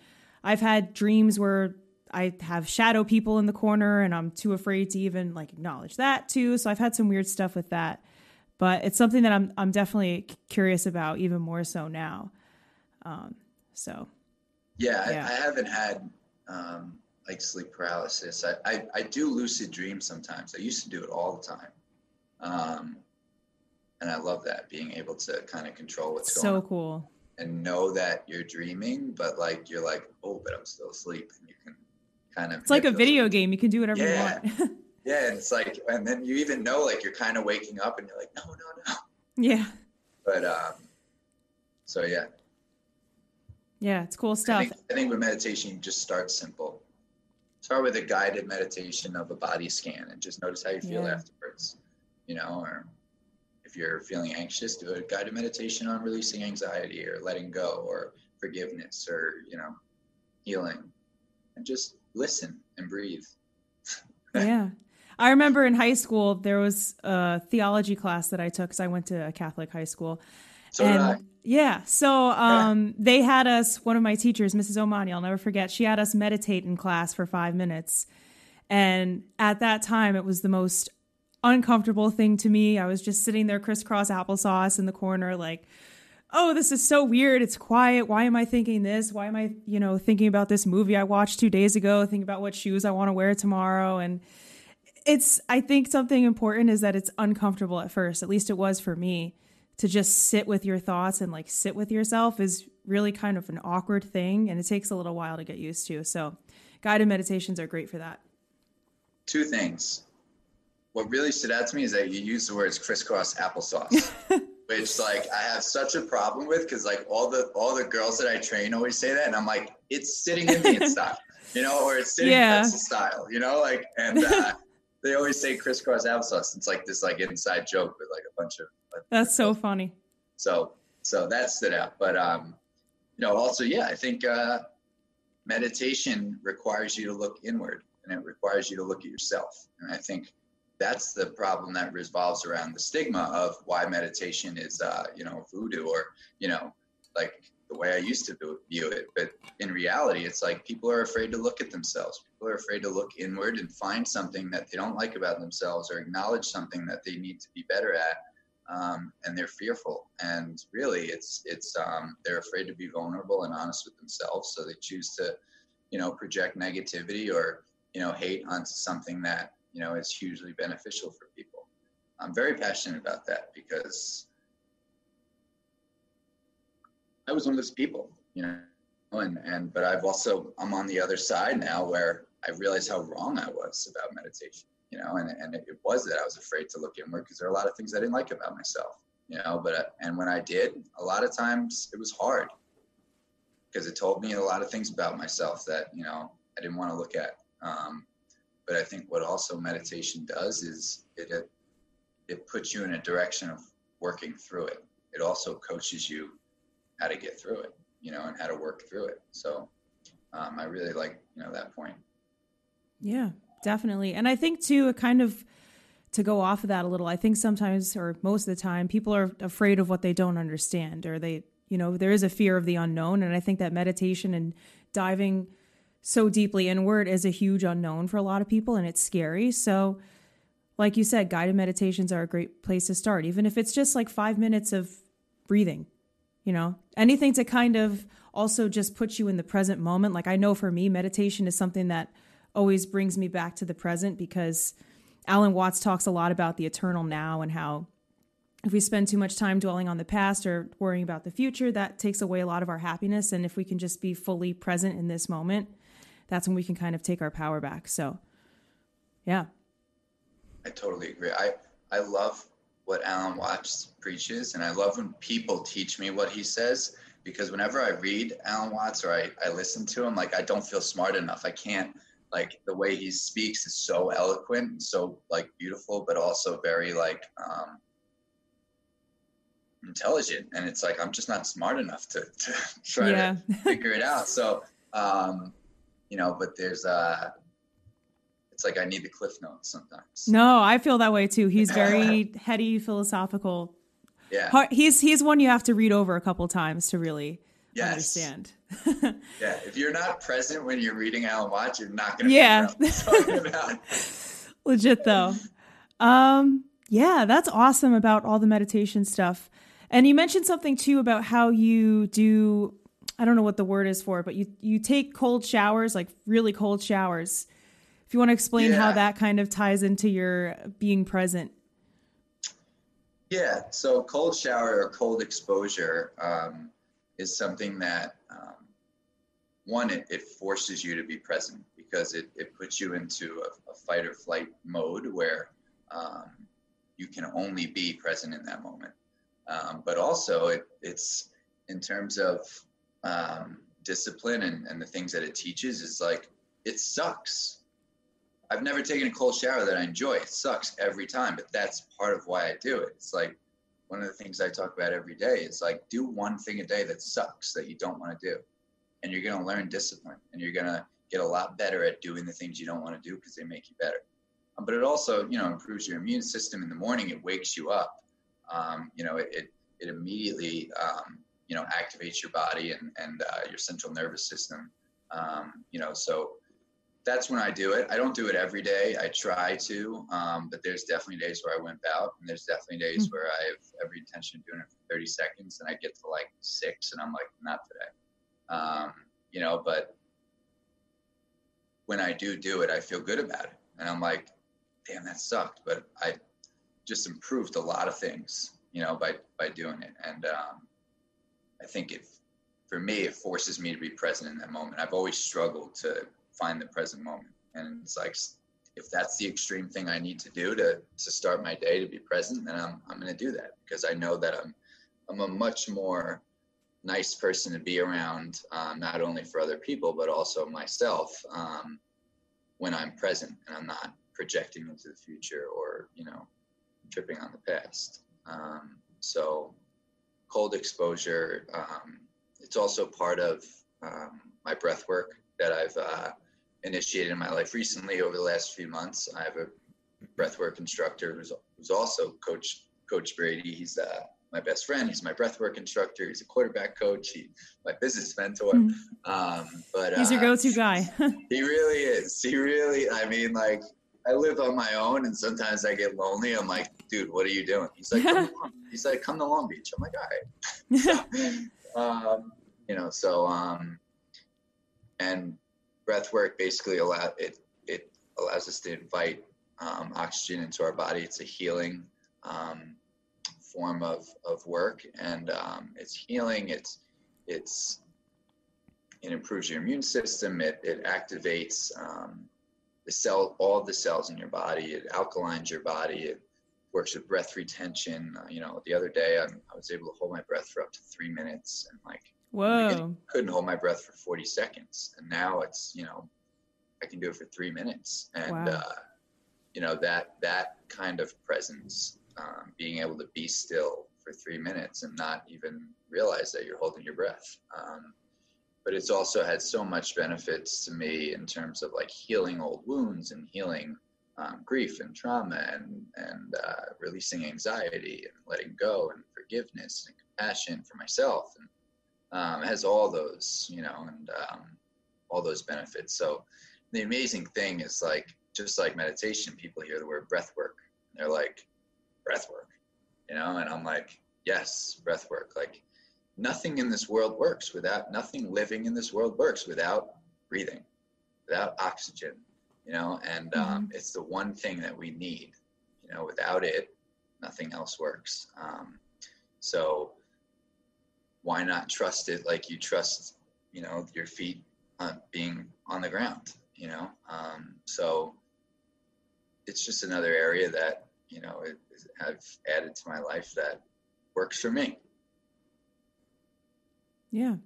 I've had dreams where I have shadow people in the corner and I'm too afraid to even like acknowledge that too. So I've had some weird stuff with that. But it's something that I'm I'm definitely curious about even more so now. Um, so Yeah, I, Yeah. I haven't had um, like sleep paralysis. I, I, I do lucid dream sometimes. I used to do it all the time. Um, and I love that being able to kind of control what's going on. so cool. And know that you're dreaming, but like you're like, oh, but I'm still asleep, and you can kind of. It's like a video game. You can do whatever Yeah. you want. Yeah, and it's like, and then you even know like you're kind of waking up, and you're like, no, no, no. yeah. But um, so yeah, Yeah, it's cool I stuff. think, I think with meditation, you just start simple. Start with a guided meditation of a body scan and just notice how you feel Yeah. afterwards. You know, or if you're feeling anxious, do a guided meditation on releasing anxiety or letting go or forgiveness or, you know, healing. And just listen and breathe. yeah. I remember in high school there was a theology class that I took because I went to a Catholic high school. So did I. yeah, so um, they had us. One of my teachers, Mrs. Omani, I'll never forget. She had us meditate in class for five minutes, and at that time, it was the most uncomfortable thing to me. I was just sitting there, crisscross applesauce in the corner, like, oh, this is so weird. It's quiet. Why am I thinking this? Why am I, you know, thinking about this movie I watched two days ago? Thinking about what shoes I want to wear tomorrow, and it's. I think something important is that it's uncomfortable at first. At least it was for me to just sit with your thoughts and like sit with yourself is really kind of an awkward thing and it takes a little while to get used to. So, guided meditations are great for that. Two things. What really stood out to me is that you use the words crisscross applesauce. which like I have such a problem with because like all the all the girls that I train always say that, and I'm like, it's sitting Indian style, you know, or it's sitting Yeah. pretzel style, you know, like and uh, they always say crisscross applesauce. It's like this like inside joke with like a bunch of That's so funny. so so that stood out. But um, you know, also yeah, I think uh, meditation requires you to look inward and it requires you to look at yourself. And I think that's the problem that revolves around the stigma of why meditation is uh, you know, voodoo or, you know, like the way I used to view it. But in reality, it's like people are afraid to look at themselves. People are afraid to look inward and find something that they don't like about themselves or acknowledge something that they need to be better at um, and they're fearful. And really, it's it's um, they're afraid to be vulnerable and honest with themselves, so they choose to, you know, project negativity or you know hate onto something that you know is hugely beneficial for people. I'm very passionate about that because I was one of those people, you know, and and but I've also I'm on the other side now where I realize how wrong I was about meditation you know, and, and it was that I was afraid to look inward because there are a lot of things I didn't like about myself, you know, but, and when I did, a lot of times it was hard because it told me a lot of things about myself that, you know, I didn't want to look at. Um, but I think what also meditation does is it, it, puts you in a direction of working through it. It also coaches you how to get through it. you know, and how to work through it. So um, I really like, you know, that point. Yeah, definitely. And I think too, kind of to go off of that a little, I think sometimes or most of the time people are afraid of what they don't understand or they, you know, there is a fear of the unknown. And I think that meditation and diving so deeply inward is a huge unknown for a lot of people and it's scary. So, like you said, guided meditations are a great place to start, even if it's just like five minutes of breathing, you know, anything to kind of also just put you in the present moment. Like I know for me, meditation is something that always brings me back to the present because Alan Watts talks a lot about the eternal now and how if we spend too much time dwelling on the past or worrying about the future, that takes away a lot of our happiness. And if we can just be fully present in this moment, that's when we can kind of take our power back. So, yeah. I totally agree. I, I love what Alan Watts preaches, and I love when people teach me what he says because whenever I read Alan Watts or I, I listen to him, like I don't feel smart enough. I can't like the way he speaks is so eloquent, and so like beautiful, but also very like um, intelligent. And it's like I'm just not smart enough to, to try yeah. to figure it out. So um, you know, but there's uh it's like I need the cliff notes sometimes. No, I feel that way too. He's very heady, philosophical. Yeah. He's he's one you have to read over a couple times to really yes. understand. yeah, if you're not present when you're reading Alan Watts, you're not gonna yeah. Legit though. Um yeah, that's awesome about all the meditation stuff. And you mentioned something too about how you do I don't know what the word is for but you you take cold showers, like really cold showers. If you want to explain yeah. how that kind of ties into your being present. Yeah, so cold shower or cold exposure um, is something that um, one it, it, forces you to be present because it, it puts you into a, a fight or flight mode where um, you can only be present in that moment. Um, but also it, it's in terms of um, discipline and, and the things that it teaches is like it sucks. I've never taken a cold shower that i enjoy. It sucks every time but that's part of why i do it. It's like one of the things i talk about every day is like do one thing a day that sucks that you don't want to do and you're going to learn discipline and you're going to get a lot better at doing the things you don't want to do because they make you better. Um, but it also you know improves your immune system in the morning. It wakes you up. Um, you know it, it, it immediately um, you know activates your body and and uh, your central nervous system. Um, you know, so that's when I do it. I don't do it every day. I try to, um, but there's definitely days where I wimp out, and there's definitely days mm-hmm. where I have every intention of doing it for 30 seconds, and I get to like six, and I'm like, not today. Um, you know, but when I do do it, I feel good about it, and I'm like, damn, that sucked, but I just improved a lot of things, you know, by by doing it, and um, I think it, for me, it forces me to be present in that moment. I've always struggled to find the present moment. And it's like, if that's the extreme thing I need to do to, to start my day to be present, then I'm, I'm going to do that because I know that I'm, I'm a much more nice person to be around, um, not only for other people, but also myself um, when I'm present and I'm not projecting into the future or, you know, tripping on the past. Um, so cold exposure. Um, it's also part of um, my breath work that I've uh, initiated in my life recently over the last few months. I have a breathwork instructor who's, who's also Coach Coach Brady. He's uh, my best friend. He's my breathwork instructor. He's a quarterback coach. He's my business mentor. Mm-hmm. Um, but he's uh, your go-to guy. he really is. He really. I mean, like I live on my own, and sometimes I get lonely. I'm like, dude, what are you doing? He's like, come he's like, come to Long Beach. I'm like, all right. um, you know, so um, and breath work basically allow it it allows us to invite um, oxygen into our body. It's a healing um, form of of work, and um, it's healing. It's it's it improves your immune system. It it activates um, the cell, all the cells in your body. It alkalines your body. It works with breath retention. Uh, you know, the other day I'm, i was able to hold my breath for up to three minutes, and like, whoa, couldn't hold my breath for 40 seconds, and now it's you know, I can do it for three minutes, and wow. uh, you know that that kind of presence, um, being able to be still for three minutes and not even realize that you're holding your breath. Um, but it's also had so much benefits to me in terms of like healing old wounds and healing um, grief and trauma and and uh, releasing anxiety and letting go and forgiveness and compassion for myself and um, has all those you know and um, all those benefits. So the amazing thing is like just like meditation, people hear the word breath work. they're like, breath work, you know, and I'm like, yes, breath work. Like nothing in this world works without nothing living in this world works without breathing, without oxygen, you know, and um, mm-hmm. it's the one thing that we need. You know, without it, nothing else works. Um, so why not trust it like you trust, you know, your feet on being on the ground, you know? Um, so it's just another area that, you know, it, I've added to my life that works for me. Yeah.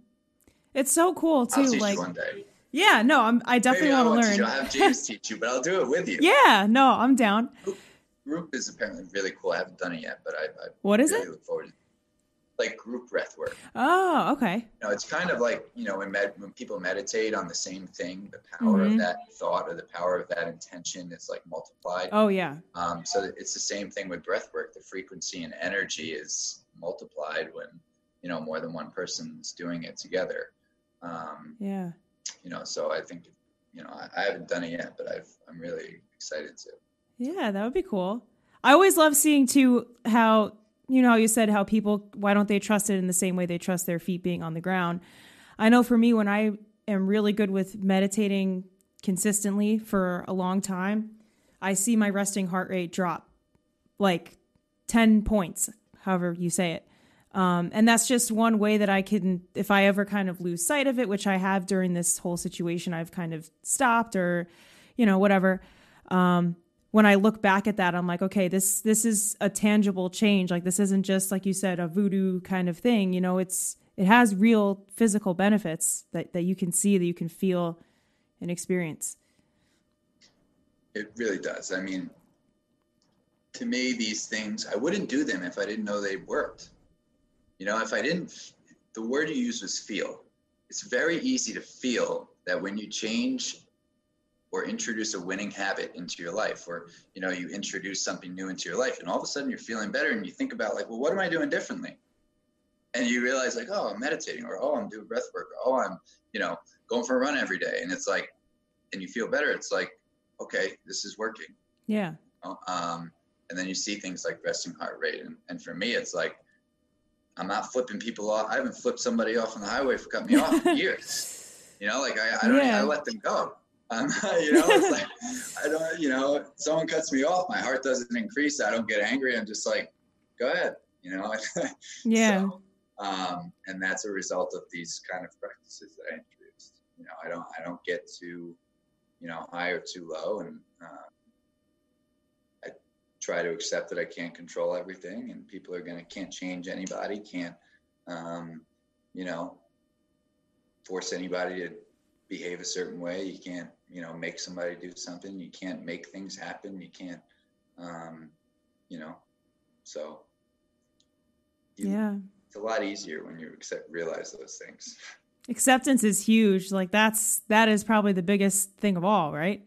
It's so cool too. like one day. Yeah, no, I'm I definitely want to learn. I'll have James teach you, but I'll do it with you. Yeah, no, I'm down. Group, is apparently really cool. I haven't done it yet, but I, I what is really it? Look forward to like group breath work. Oh, okay. You know, it's kind of like you know when med- when people meditate on the same thing, the power mm-hmm. of that thought or the power of that intention is like multiplied. Oh yeah. Um, so it's the same thing with breath work. The frequency and energy is multiplied when you know more than one person's doing it together. Um, yeah. You know, so I think you know I, I haven't done it yet, but I've I'm really excited to. Yeah, that would be cool. I always love seeing too how you know, how you said how people, why don't they trust it in the same way they trust their feet being on the ground? I know for me, when I am really good with meditating consistently for a long time, I see my resting heart rate drop like 10 points, however you say it. Um, and that's just one way that I can, if I ever kind of lose sight of it, which I have during this whole situation, I've kind of stopped or, you know, whatever. Um, when I look back at that, I'm like, okay, this this is a tangible change. Like this isn't just like you said, a voodoo kind of thing. You know, it's it has real physical benefits that, that you can see, that you can feel and experience. It really does. I mean, to me, these things I wouldn't do them if I didn't know they worked. You know, if I didn't the word you used was feel. It's very easy to feel that when you change or introduce a winning habit into your life or you know you introduce something new into your life and all of a sudden you're feeling better and you think about like well what am i doing differently? And you realize like oh i'm meditating or oh i'm doing breath work or oh i'm you know going for a run every day. And it's like and you feel better it's like okay this is working. Yeah. Um, and then you see things like resting heart rate. And, and for me it's like i'm not flipping people off i haven't flipped somebody off on the highway for cutting me off in years you know like i, I don't yeah. i let them go um, you know, it's like I don't, you know, someone cuts me off, my heart doesn't increase. I don't get angry. I'm just like, go ahead, you know. yeah. So, um, and that's a result of these kind of practices that I introduced. You know, I don't, I don't get too, you know, high or too low, and uh, try to accept that I can't control everything, and people are gonna can't change anybody, can't, um, you know, force anybody to behave a certain way. You can't you know make somebody do something. You can't make things happen. You can't um you know so. You, yeah. it's a lot easier when you accept realize those things. Acceptance is huge. Like that's that is probably the biggest thing of all right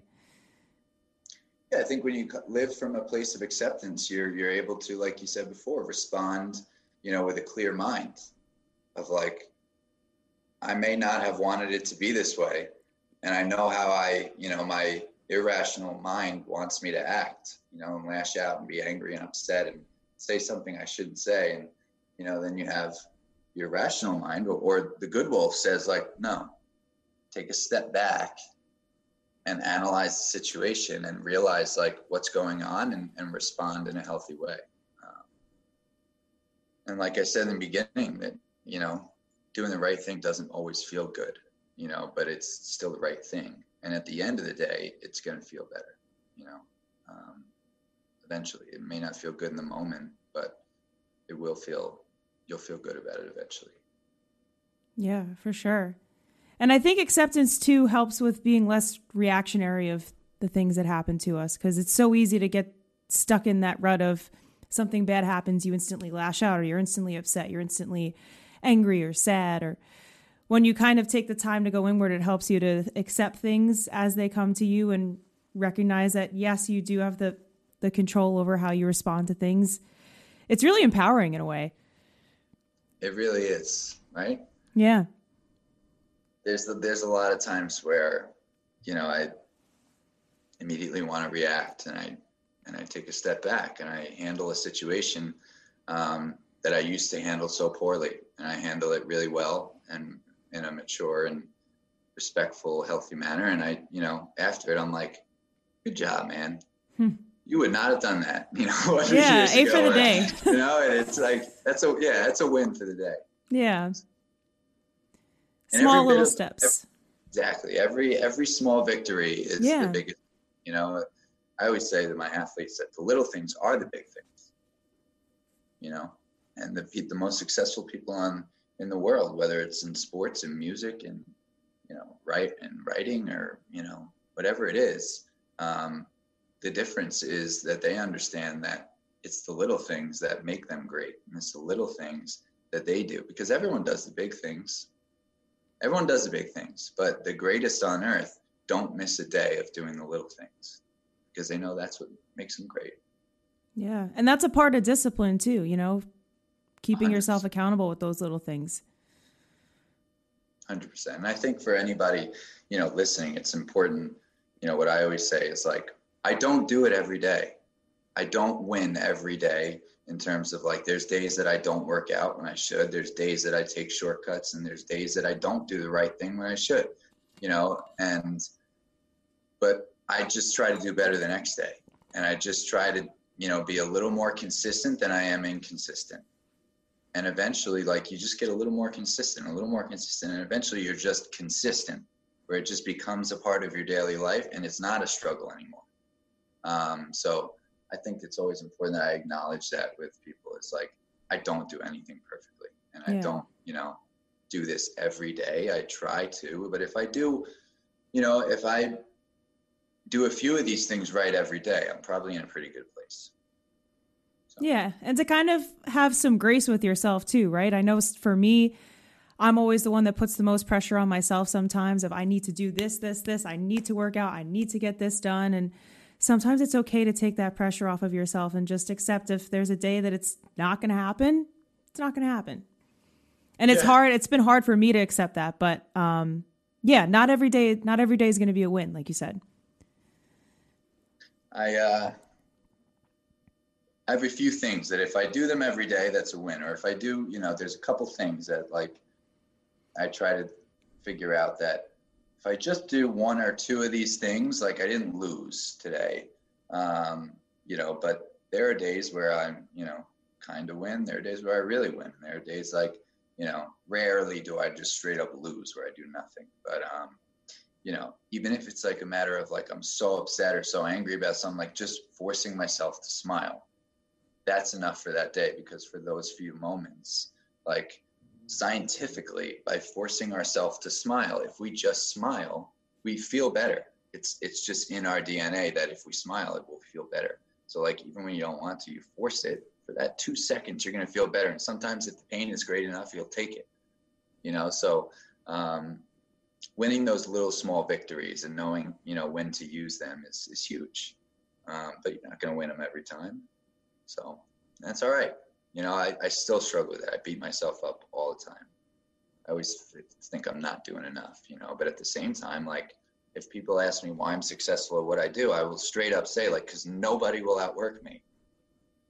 yeah i think when you live from a place of acceptance you're you're able to like you said before respond you know with a clear mind of like i may not have wanted it to be this way and I know how I, you know, my irrational mind wants me to act, you know, and lash out and be angry and upset and say something I shouldn't say. And, you know, then you have your rational mind or, or the good wolf says like, no, take a step back and analyze the situation and realize like what's going on and, and respond in a healthy way. Um, and like I said in the beginning that, you know, doing the right thing doesn't always feel good you know, but it's still the right thing. And at the end of the day, it's going to feel better, you know. Um, eventually, it may not feel good in the moment, but it will feel. You'll feel good about it eventually. Yeah, for sure. And I think acceptance too helps with being less reactionary of the things that happen to us because it's so easy to get stuck in that rut of something bad happens, you instantly lash out or you're instantly upset, you're instantly angry or sad or when you kind of take the time to go inward, it helps you to accept things as they come to you and recognize that yes, you do have the the control over how you respond to things. It's really empowering in a way. It really is, right? Yeah. There's the, there's a lot of times where, you know, I immediately want to react and I and I take a step back and I handle a situation um, that I used to handle so poorly and I handle it really well and in a mature and respectful, healthy manner. And I, you know, after it, I'm like, good job, man. Hmm. You would not have done that, you know. yeah, eight for the day. you know, and it's like that's a yeah, that's a win for the day. Yeah. And small little of, steps. Exactly. Every every small victory is yeah. the biggest. You know, I always say to my athletes that the little things are the big things. You know, and the the most successful people on in the world, whether it's in sports and music and you know, write and writing or you know whatever it is. Um, the difference is that they understand that it's the little things that make them great, and it's the little things that they do because everyone does the big things. Everyone does the big things, but the greatest on earth don't miss a day of doing the little things because they know that's what makes them great. Yeah. And that's a part of discipline too, you know, keeping 100%. yourself accountable with those little things. 100%. And I think for anybody, you know, listening, it's important, you know, what I always say is like I don't do it every day. I don't win every day in terms of like there's days that I don't work out when I should. There's days that I take shortcuts and there's days that I don't do the right thing when I should, you know, and but I just try to do better the next day. And I just try to, you know, be a little more consistent than I am inconsistent and eventually like you just get a little more consistent a little more consistent and eventually you're just consistent where it just becomes a part of your daily life and it's not a struggle anymore um, so i think it's always important that i acknowledge that with people it's like i don't do anything perfectly and i don't you know do this every day i try to but if i do you know if i do a few of these things right every day i'm probably in a pretty good place so. Yeah. And to kind of have some grace with yourself too, right? I know for me, I'm always the one that puts the most pressure on myself sometimes if I need to do this, this, this, I need to work out, I need to get this done. And sometimes it's okay to take that pressure off of yourself and just accept if there's a day that it's not going to happen, it's not going to happen. And it's yeah. hard. It's been hard for me to accept that, but um, yeah, not every day. Not every day is going to be a win, like you said. I uh, I have a few things that if I do them every day, that's a win. Or if I do, you know, there's a couple things that like I try to figure out that if I just do one or two of these things, like I didn't lose today, um, you know, but there are days where I'm, you know, kind of win. There are days where I really win. There are days like, you know, rarely do I just straight up lose where I do nothing. But, um, you know, even if it's like a matter of like I'm so upset or so angry about something, like just forcing myself to smile that's enough for that day because for those few moments like scientifically by forcing ourselves to smile. If we just smile we feel better. It's it's just in our dna that if we smile it will feel better. So like even when you don't want to you force it. For that two seconds you're going to feel better. And sometimes if the pain is great enough you'll take it you know? So um, winning those little small victories and knowing you know when to use them is, is huge. Um, but you're not going to win them every time. So that's all right. You know, I, I still struggle with it. I beat myself up all the time. I always think I'm not doing enough, you know, but at the same time, like, if people ask me why I'm successful at what I do, I will straight up say, like, because nobody will outwork me.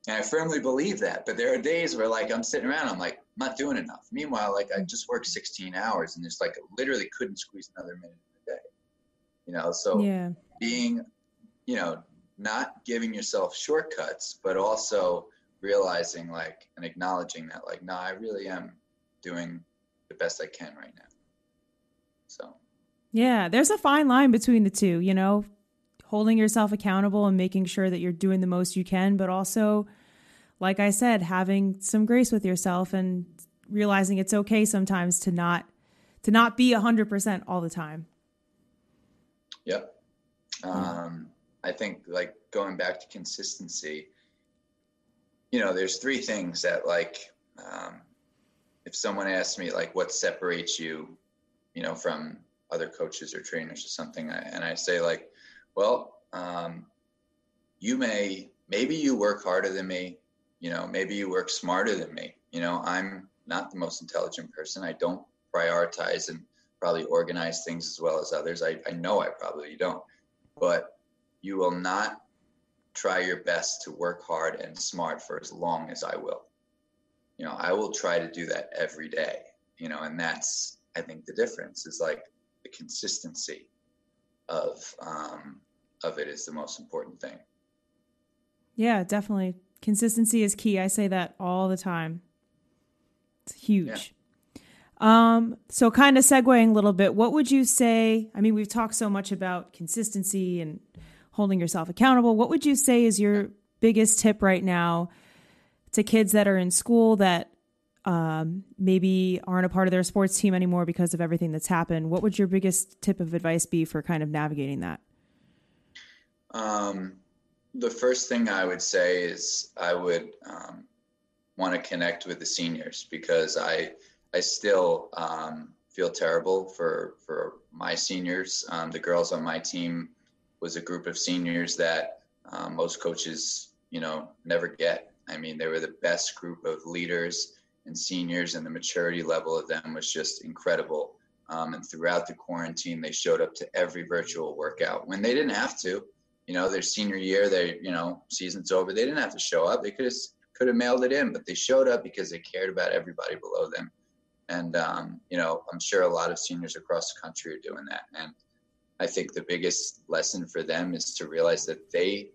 And I firmly believe that. But there are days where, like, I'm sitting around, I'm like, I'm not doing enough. Meanwhile, like, I just worked 16 hours and just, like, literally couldn't squeeze another minute in a day. You know, so yeah. being, you know, not giving yourself shortcuts, but also realizing like and acknowledging that like, no, I really am doing the best I can right now. So yeah, there's a fine line between the two, you know, holding yourself accountable and making sure that you're doing the most you can, but also, like I said, having some grace with yourself and realizing it's okay sometimes to not to not be 100% all the time. Yep. Um, I think like going back to consistency, you know, there's three things that like, um, if someone asks me like what separates you, you know, from other coaches or trainers or something, I, and I say like, well, um, you may maybe you work harder than me, you know, maybe you work smarter than me. You know, I'm not the most intelligent person. I don't prioritize and probably organize things as well as others. I, I know I probably don't, but you will not try your best to work hard and smart for as long as I will. You know, I will try to do that every day, you know, and that's, I think the difference is like the consistency of, um, of it is the most important thing. Yeah, definitely. Consistency is key. I say that all the time. It's huge. Yeah. Um, so kind of segueing a little bit, what would you say? I mean, we've talked so much about consistency and holding yourself accountable. What would you say is your biggest tip right now to kids that are in school that um, maybe aren't a part of their sports team anymore because of everything that's happened? What would your biggest tip of advice be for kind of navigating that? Um, the first thing I would say is I would um, want to connect with the seniors because I I still um, feel terrible for for my seniors. Um, the girls on my team was a group of seniors that um, most coaches, you know, never get. I mean, they were the best group of leaders and seniors, and the maturity level of them was just incredible. Um, and throughout the quarantine, they showed up to every virtual workout when they didn't have to. You know, their senior year, they you know, season's over. They didn't have to show up. They could have could have mailed it in, but they showed up because they cared about everybody below them. And um, you know, I'm sure a lot of seniors across the country are doing that. And I think the biggest lesson for them is to realize that they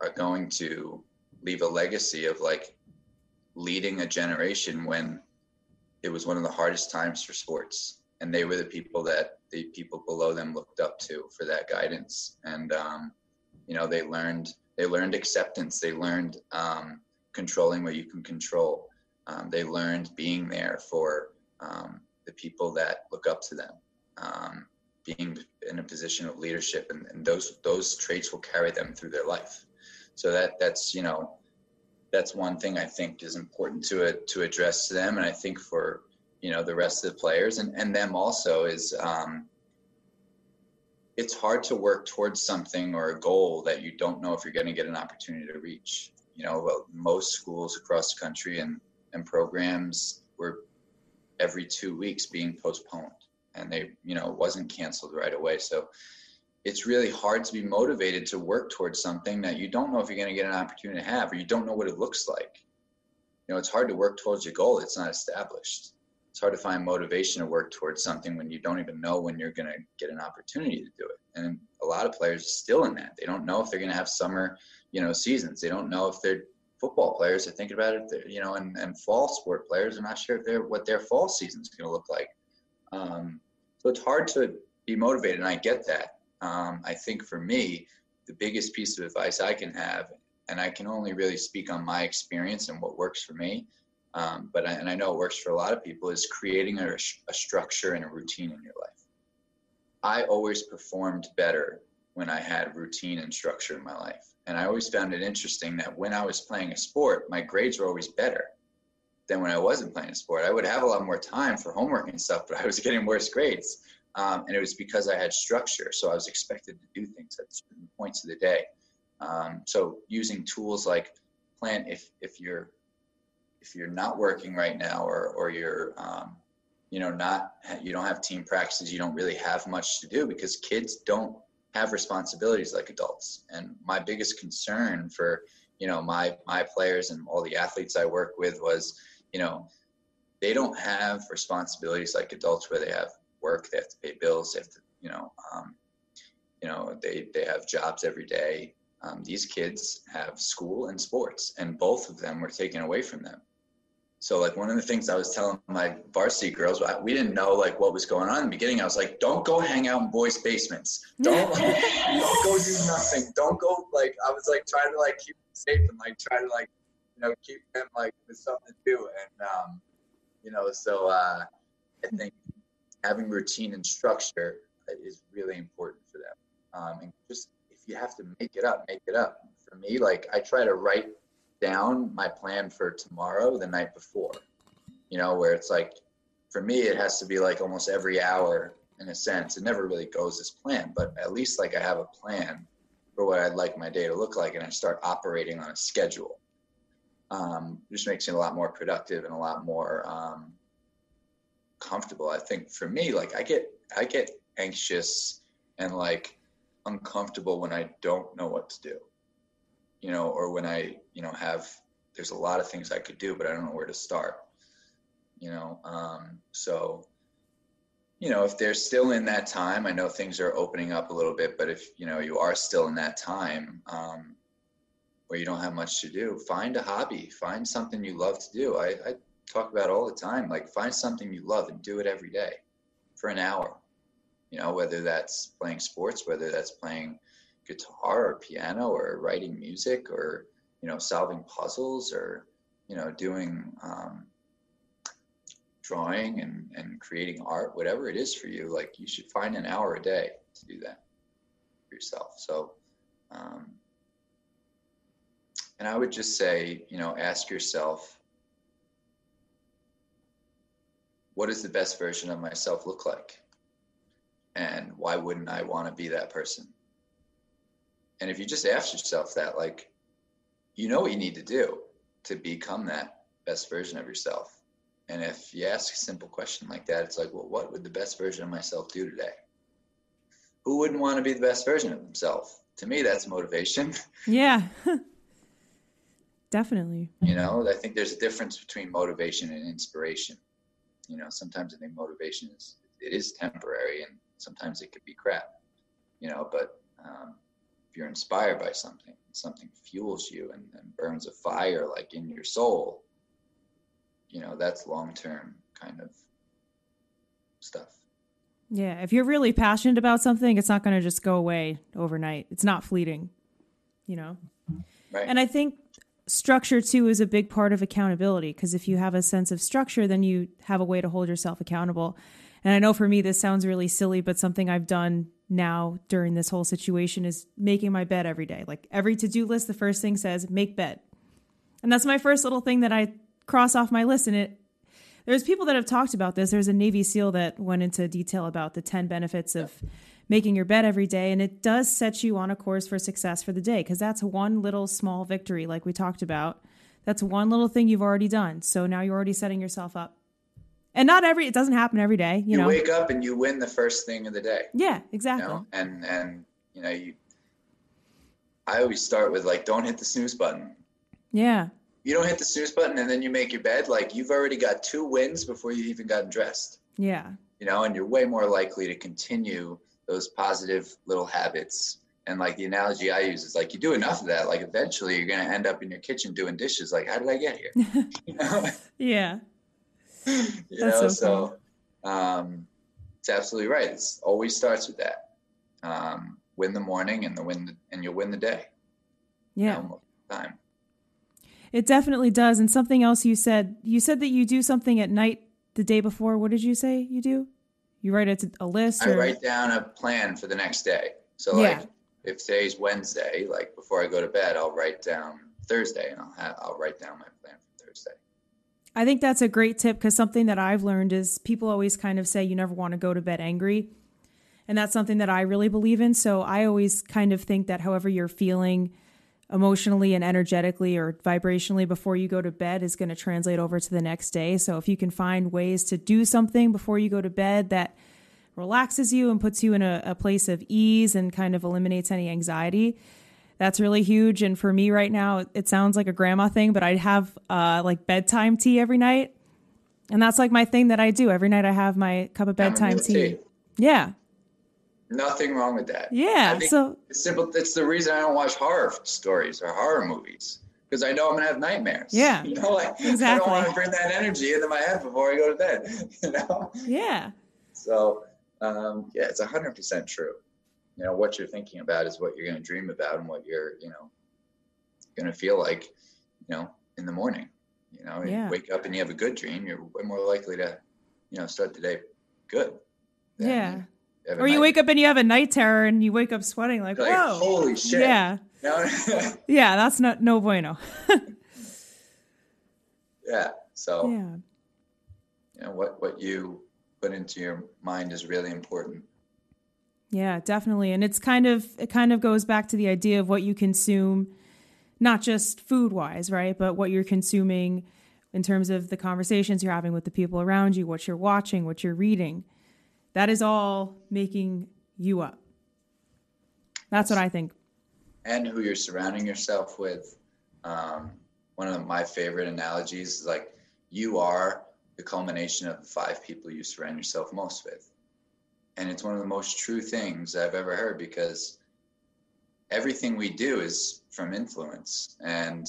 are going to leave a legacy of like leading a generation when it was one of the hardest times for sports. And they were the people that the people below them looked up to for that guidance. And um, you know they learned they learned acceptance. They learned um, controlling what you can control. Um, they learned being there for um, the people that look up to them. Um, being in a position of leadership and, and those those traits will carry them through their life. So that that's you know that's one thing i think is important to it to address to them and i think for you know the rest of the players and and them also is um, it's hard to work towards something or a goal that you don't know if you're going to get an opportunity to reach. You know well, most schools across the country and and programs were every two weeks being postponed and they you know wasn't canceled right away. So it's really hard to be motivated to work towards something that you don't know if you're going to get an opportunity to have or you don't know what it looks like. You know it's hard to work towards your goal it's not established. It's hard to find motivation to work towards something when you don't even know when you're going to get an opportunity to do it. And a lot of players are still in that. They don't know if they're going to have summer you know seasons. They don't know if they're football players are thinking about it you know and, and fall sport players are not sure if they're what their fall season is going to look like. Um, so it's hard to be motivated, and I get that. Um, I think for me, the biggest piece of advice I can have, and I can only really speak on my experience and what works for me, um, but I, and I know it works for a lot of people, is creating a, a structure and a routine in your life. I always performed better when I had routine and structure in my life. And I always found it interesting that when I was playing a sport, my grades were always better than when I wasn't playing a sport. I would have a lot more time for homework and stuff, but I was getting worse grades. Um, and it was because I had structure. So I was expected to do things at certain points of the day. Um, so using tools like plan, if, if you're, if you're not working right now or, or you're, um, you know, not, you don't have team practices, you don't really have much to do because kids don't have responsibilities like adults. And my biggest concern for, you know, my, my players and all the athletes I work with was, you know, they don't have responsibilities like adults where they have work, they have to pay bills, they have to, you know, um, you know, they, they have jobs every day. Um, these kids have school and sports, and both of them were taken away from them. So, like one of the things I was telling my varsity girls, we didn't know like what was going on in the beginning. I was like, "Don't go hang out in boys' basements. Don't don't go do nothing. Don't go like." I was like trying to like keep safe and like try to like you know, keep them like with something to do. And, um, you know, so uh, I think having routine and structure is really important for them. Um, and just if you have to make it up, make it up. For me, like I try to write down my plan for tomorrow the night before. You know, where it's like for me it has to be like almost every hour in a sense. It never really goes as planned, but at least like I have a plan for what I'd like my day to look like and I start operating on a schedule. Um, just makes it a lot more productive and a lot more um, comfortable. I think for me, like I get I get anxious and like uncomfortable when I don't know what to do. You know, or when I, you know, have there's a lot of things I could do, but I don't know where to start. You know, um, so you know, if they're still in that time, I know things are opening up a little bit, but if you know you are still in that time um, where you don't have much to do, find a hobby, find something you love to do. I, I talk about all the time, like find something you love and do it every day for an hour. You know, whether that's playing sports, whether that's playing guitar or piano or writing music or you know solving puzzles or you know doing um, drawing and, and creating art, whatever it is for you, like you should find an hour a day to do that for yourself. So, um, and I would just say, you know, ask yourself, what does the best version of myself look like? And why wouldn't I want to be that person? And if you just ask yourself that, like, you know what you need to do to become that best version of yourself and if you ask a simple question like that, it's like, well, what would the best version of myself do today? Who wouldn't want to be the best version of themselves? To me, that's motivation. Yeah. Definitely. You know, I think there's a difference between motivation and inspiration. You know, sometimes I think motivation is it is temporary, and sometimes it could be crap. You know, but um, if you're inspired by something, something fuels you and, and burns a fire like in your soul you know that's long term kind of stuff yeah if you're really passionate about something it's not going to just go away overnight it's not fleeting you know right. and i think structure too is a big part of accountability because if you have a sense of structure then you have a way to hold yourself accountable and i know for me this sounds really silly but something i've done now during this whole situation is making my bed every day like every to-do list the first thing says make bed and that's my first little thing that i cross off my list. And it, there's people that have talked about this. There's a Navy SEAL that went into detail about the 10 benefits of making your bed every day. And it does set you on a course for success for the day because that's one little small victory, like we talked about. That's one little thing you've already done. So now you're already setting yourself up. And not every, it doesn't happen every day. You, you know, wake up and you win the first thing of the day. Yeah, exactly. You know? And, and, you know, you, I always start with like, don't hit the snooze button. Yeah you don't hit the snooze button and then you make your bed, like you've already got two wins before you even gotten dressed. Yeah. You know, and you're way more likely to continue those positive little habits. And like the analogy I use is like you do enough of that, like eventually you're gonna end up in your kitchen doing dishes. Like, how did I get here? you know? Yeah. you That's know, so, so um, it's absolutely right. It always starts with that. Um, win the morning and the win and you'll win the day. Yeah. You know, time. It definitely does. And something else you said, you said that you do something at night the day before. What did you say you do? You write it a list? Or? I write down a plan for the next day. So like yeah. if today's Wednesday, like before I go to bed, I'll write down Thursday and I'll have, I'll write down my plan for Thursday. I think that's a great tip because something that I've learned is people always kind of say you never want to go to bed angry. And that's something that I really believe in. So I always kind of think that however you're feeling, emotionally and energetically or vibrationally before you go to bed is going to translate over to the next day. So if you can find ways to do something before you go to bed that relaxes you and puts you in a, a place of ease and kind of eliminates any anxiety, that's really huge. And for me right now, it sounds like a grandma thing, but I have uh, like bedtime tea every night. And that's like my thing that I do. Every night I have my cup of bedtime tea. tea. Yeah. Nothing wrong with that. Yeah. So it's simple. It's the reason I don't watch horror stories or horror movies because I know I'm gonna have nightmares. Yeah. You know, like exactly. I don't want to bring that energy into my head before I go to bed. You know. Yeah. So um, yeah, it's hundred percent true. You know what you're thinking about is what you're gonna dream about and what you're you know gonna feel like you know in the morning. You know, yeah. you wake up and you have a good dream, you're way more likely to you know start the day good. yeah or you night. wake up and you have a night terror and you wake up sweating like, like whoa, holy shit. Yeah. yeah, that's not no bueno. Yeah. So yeah. You know what what you put into your mind is really important. Yeah, definitely. And it's kind of it kind of goes back to the idea of what you consume not just food wise, right? But what you're consuming in terms of the conversations you're having with the people around you, what you're watching, what you're reading. That is all making you up. That's what I think. And who you're surrounding yourself with. Um, one of my favorite analogies is like you are the culmination of the five people you surround yourself most with. And it's one of the most true things I've ever heard because everything we do is from influence. And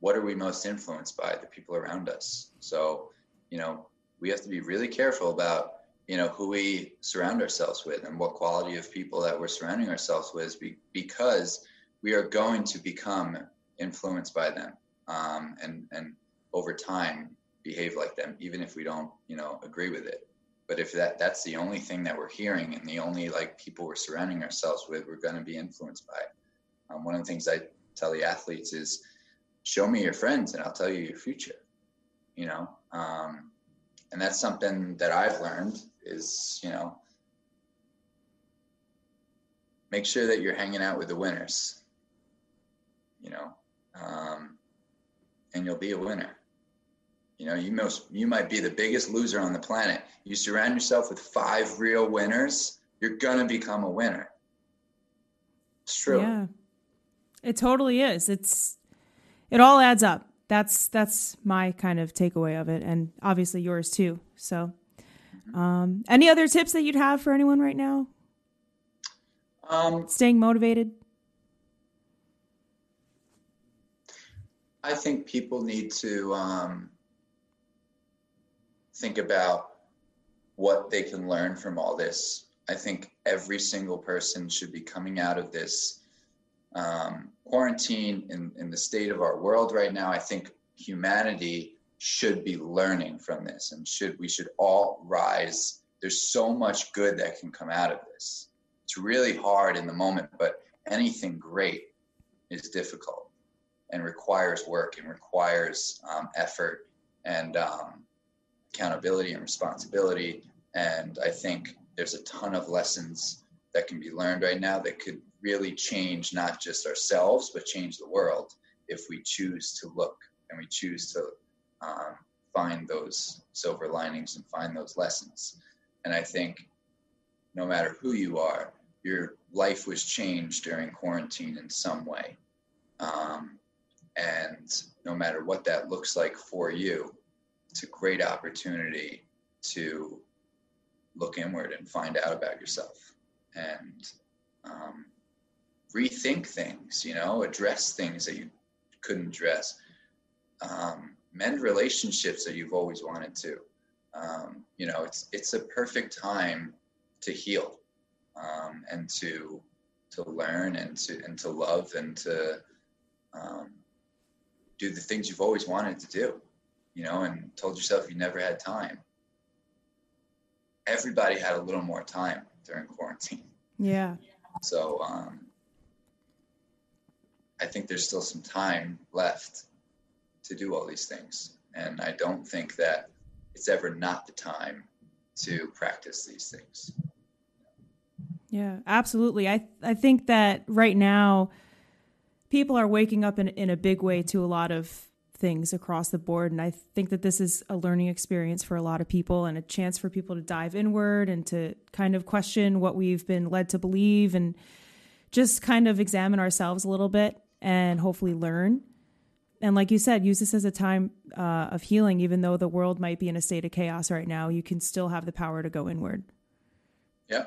what are we most influenced by? The people around us. So, you know, we have to be really careful about, you know, who we surround ourselves with and what quality of people that we're surrounding ourselves with because we are going to become influenced by them. Um, and, and over time behave like them, even if we don't, you know, agree with it. But if that that's the only thing that we're hearing and the only like people we're surrounding ourselves with, we're going to be influenced by. Um, one of the things I tell the athletes is, show me your friends and I'll tell you your future. You know, um, and that's something that I've learned is you know make sure that you're hanging out with the winners. You know, um, and you'll be a winner. You know, you most you might be the biggest loser on the planet. You surround yourself with five real winners, you're gonna become a winner. It's true. Yeah. It totally is. It's it all adds up. That's that's my kind of takeaway of it and obviously yours too. So um any other tips that you'd have for anyone right now? Um staying motivated? I think people need to um think about what they can learn from all this. I think every single person should be coming out of this um, quarantine in, in the state of our world right now. I think humanity should be learning from this and should we should all rise. There's so much good that can come out of this. It's really hard in the moment, but anything great is difficult and requires work and requires um, effort and um, accountability and responsibility. And I think there's a ton of lessons that can be learned right now that could really change not just ourselves, but change the world if we choose to look and we choose to um, find those silver linings and find those lessons. And I think no matter who you are, your life was changed during quarantine in some way. Um, and no matter what that looks like for you, it's a great opportunity to look inward and find out about yourself and um, rethink things, you know, address things that you couldn't address, um, mend relationships that you've always wanted to. Um, you know, it's it's a perfect time to heal um, and to to learn and to and to love and to um, do the things you've always wanted to do you know, and told yourself you never had time. Everybody had a little more time during quarantine. Yeah. So um, I think there's still some time left to do all these things. And I don't think that it's ever not the time to practice these things. Yeah, absolutely. I I think that right now people are waking up in in a big way to a lot of things across the board. And I think that this is a learning experience for a lot of people and a chance for people to dive inward and to kind of question what we've been led to believe and just kind of examine ourselves a little bit and hopefully learn. And like you said, use this as a time uh, of healing, even though the world might be in a state of chaos right now, you can still have the power to go inward. Yeah.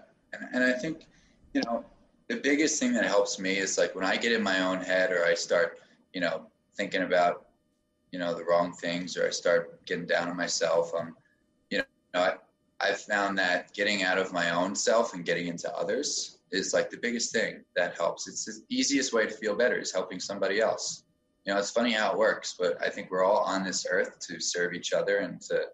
And, I think, you know, the biggest thing that helps me is like when I get in my own head or I start, you know, thinking about you know the wrong things or I start getting down on myself. Um, you know, I, I've found that getting out of my own self and getting into others is like the biggest thing that helps. It's the easiest way to feel better is helping somebody else. You know, it's funny how it works, but I think we're all on this earth to serve each other and to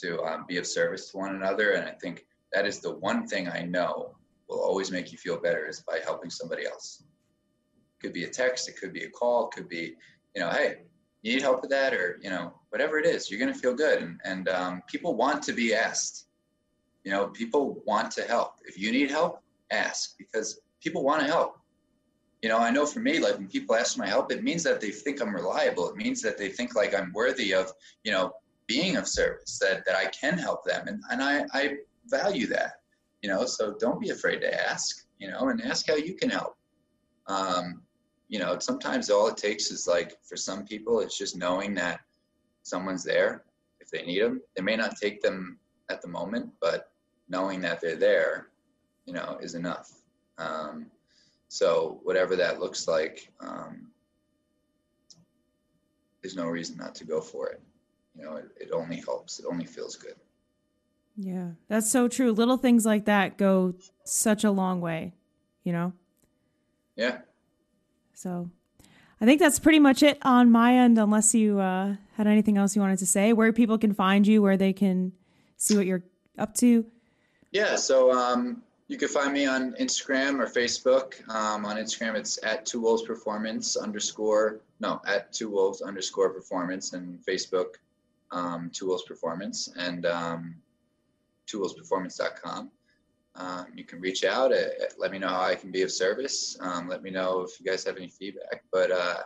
to um, be of service to one another. And I think that is the one thing I know will always make you feel better is by helping somebody else. It could be a text, it could be a call, it could be, you know, hey, you need help with that? Or you know whatever it is you're going to feel good. And, and um, people want to be asked. You know people want to help. If you need help ask because people want to help you know i know for me like when people ask for my help it means that they think i'm reliable it means that they think like i'm worthy of you know being of service that that i can help them and, and i i value that you know so don't be afraid to ask you know and ask how you can help um, you know, sometimes all it takes is like for some people, it's just knowing that someone's there if they need them. They may not take them at the moment, but knowing that they're there, you know, is enough. Um, so whatever that looks like, um, there's no reason not to go for it. You know, it, it only helps. It only feels good. Yeah, that's so true. Little things like that go such a long way, you know? Yeah, so I think that's pretty much it on my end, unless you uh, had anything else you wanted to say, where people can find you, where they can see what you're up to. Yeah, so um, you can find me on Instagram or Facebook. Um, on Instagram, it's at Two Wolves Performance underscore, no, at Two Wolves underscore Performance, and Facebook, um, Two Wolves Performance, and um, TwoWolvesPerformance.com. Um, you can reach out. Uh, let me know how I can be of service. Um, let me know if you guys have any feedback. But uh,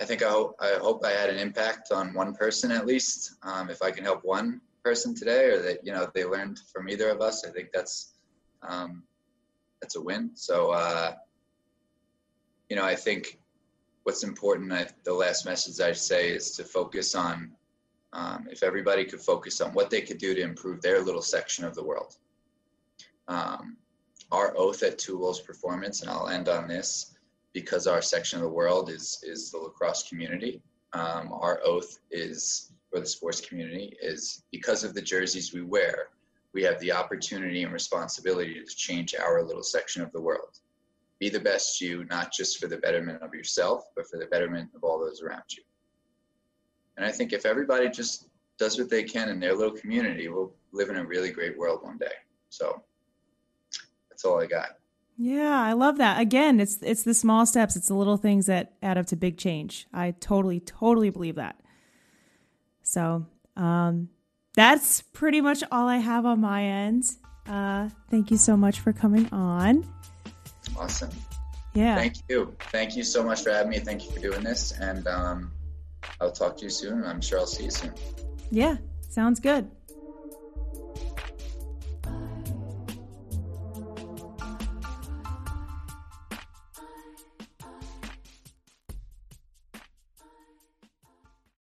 I think I hope, I hope I had an impact on one person at least. Um, if I can help one person today, or that you know they learned from either of us, I think that's um, that's a win. So uh, you know, I think what's important. I, the last message I say is to focus on. Um, if everybody could focus on what they could do to improve their little section of the world um, our oath at Two Wolves Performance, and I'll end on this because our section of the world is is the lacrosse community. Um, our oath is for the sports community is because of the jerseys we wear, we have the opportunity and responsibility to change our little section of the world. Be the best you, not just for the betterment of yourself, but for the betterment of all those around you. And I think if everybody just does what they can in their little community, we'll live in a really great world one day. So that's all I got. Yeah, I love that. Again, it's it's the small steps, it's the little things that add up to big change. I totally, totally believe that. So, um, that's pretty much all I have on my end. Uh, thank you so much for coming on. Awesome. Yeah. Thank you. Thank you so much for having me. Thank you for doing this. And um, I'll talk to you soon. I'm sure I'll see you soon. Yeah, sounds good.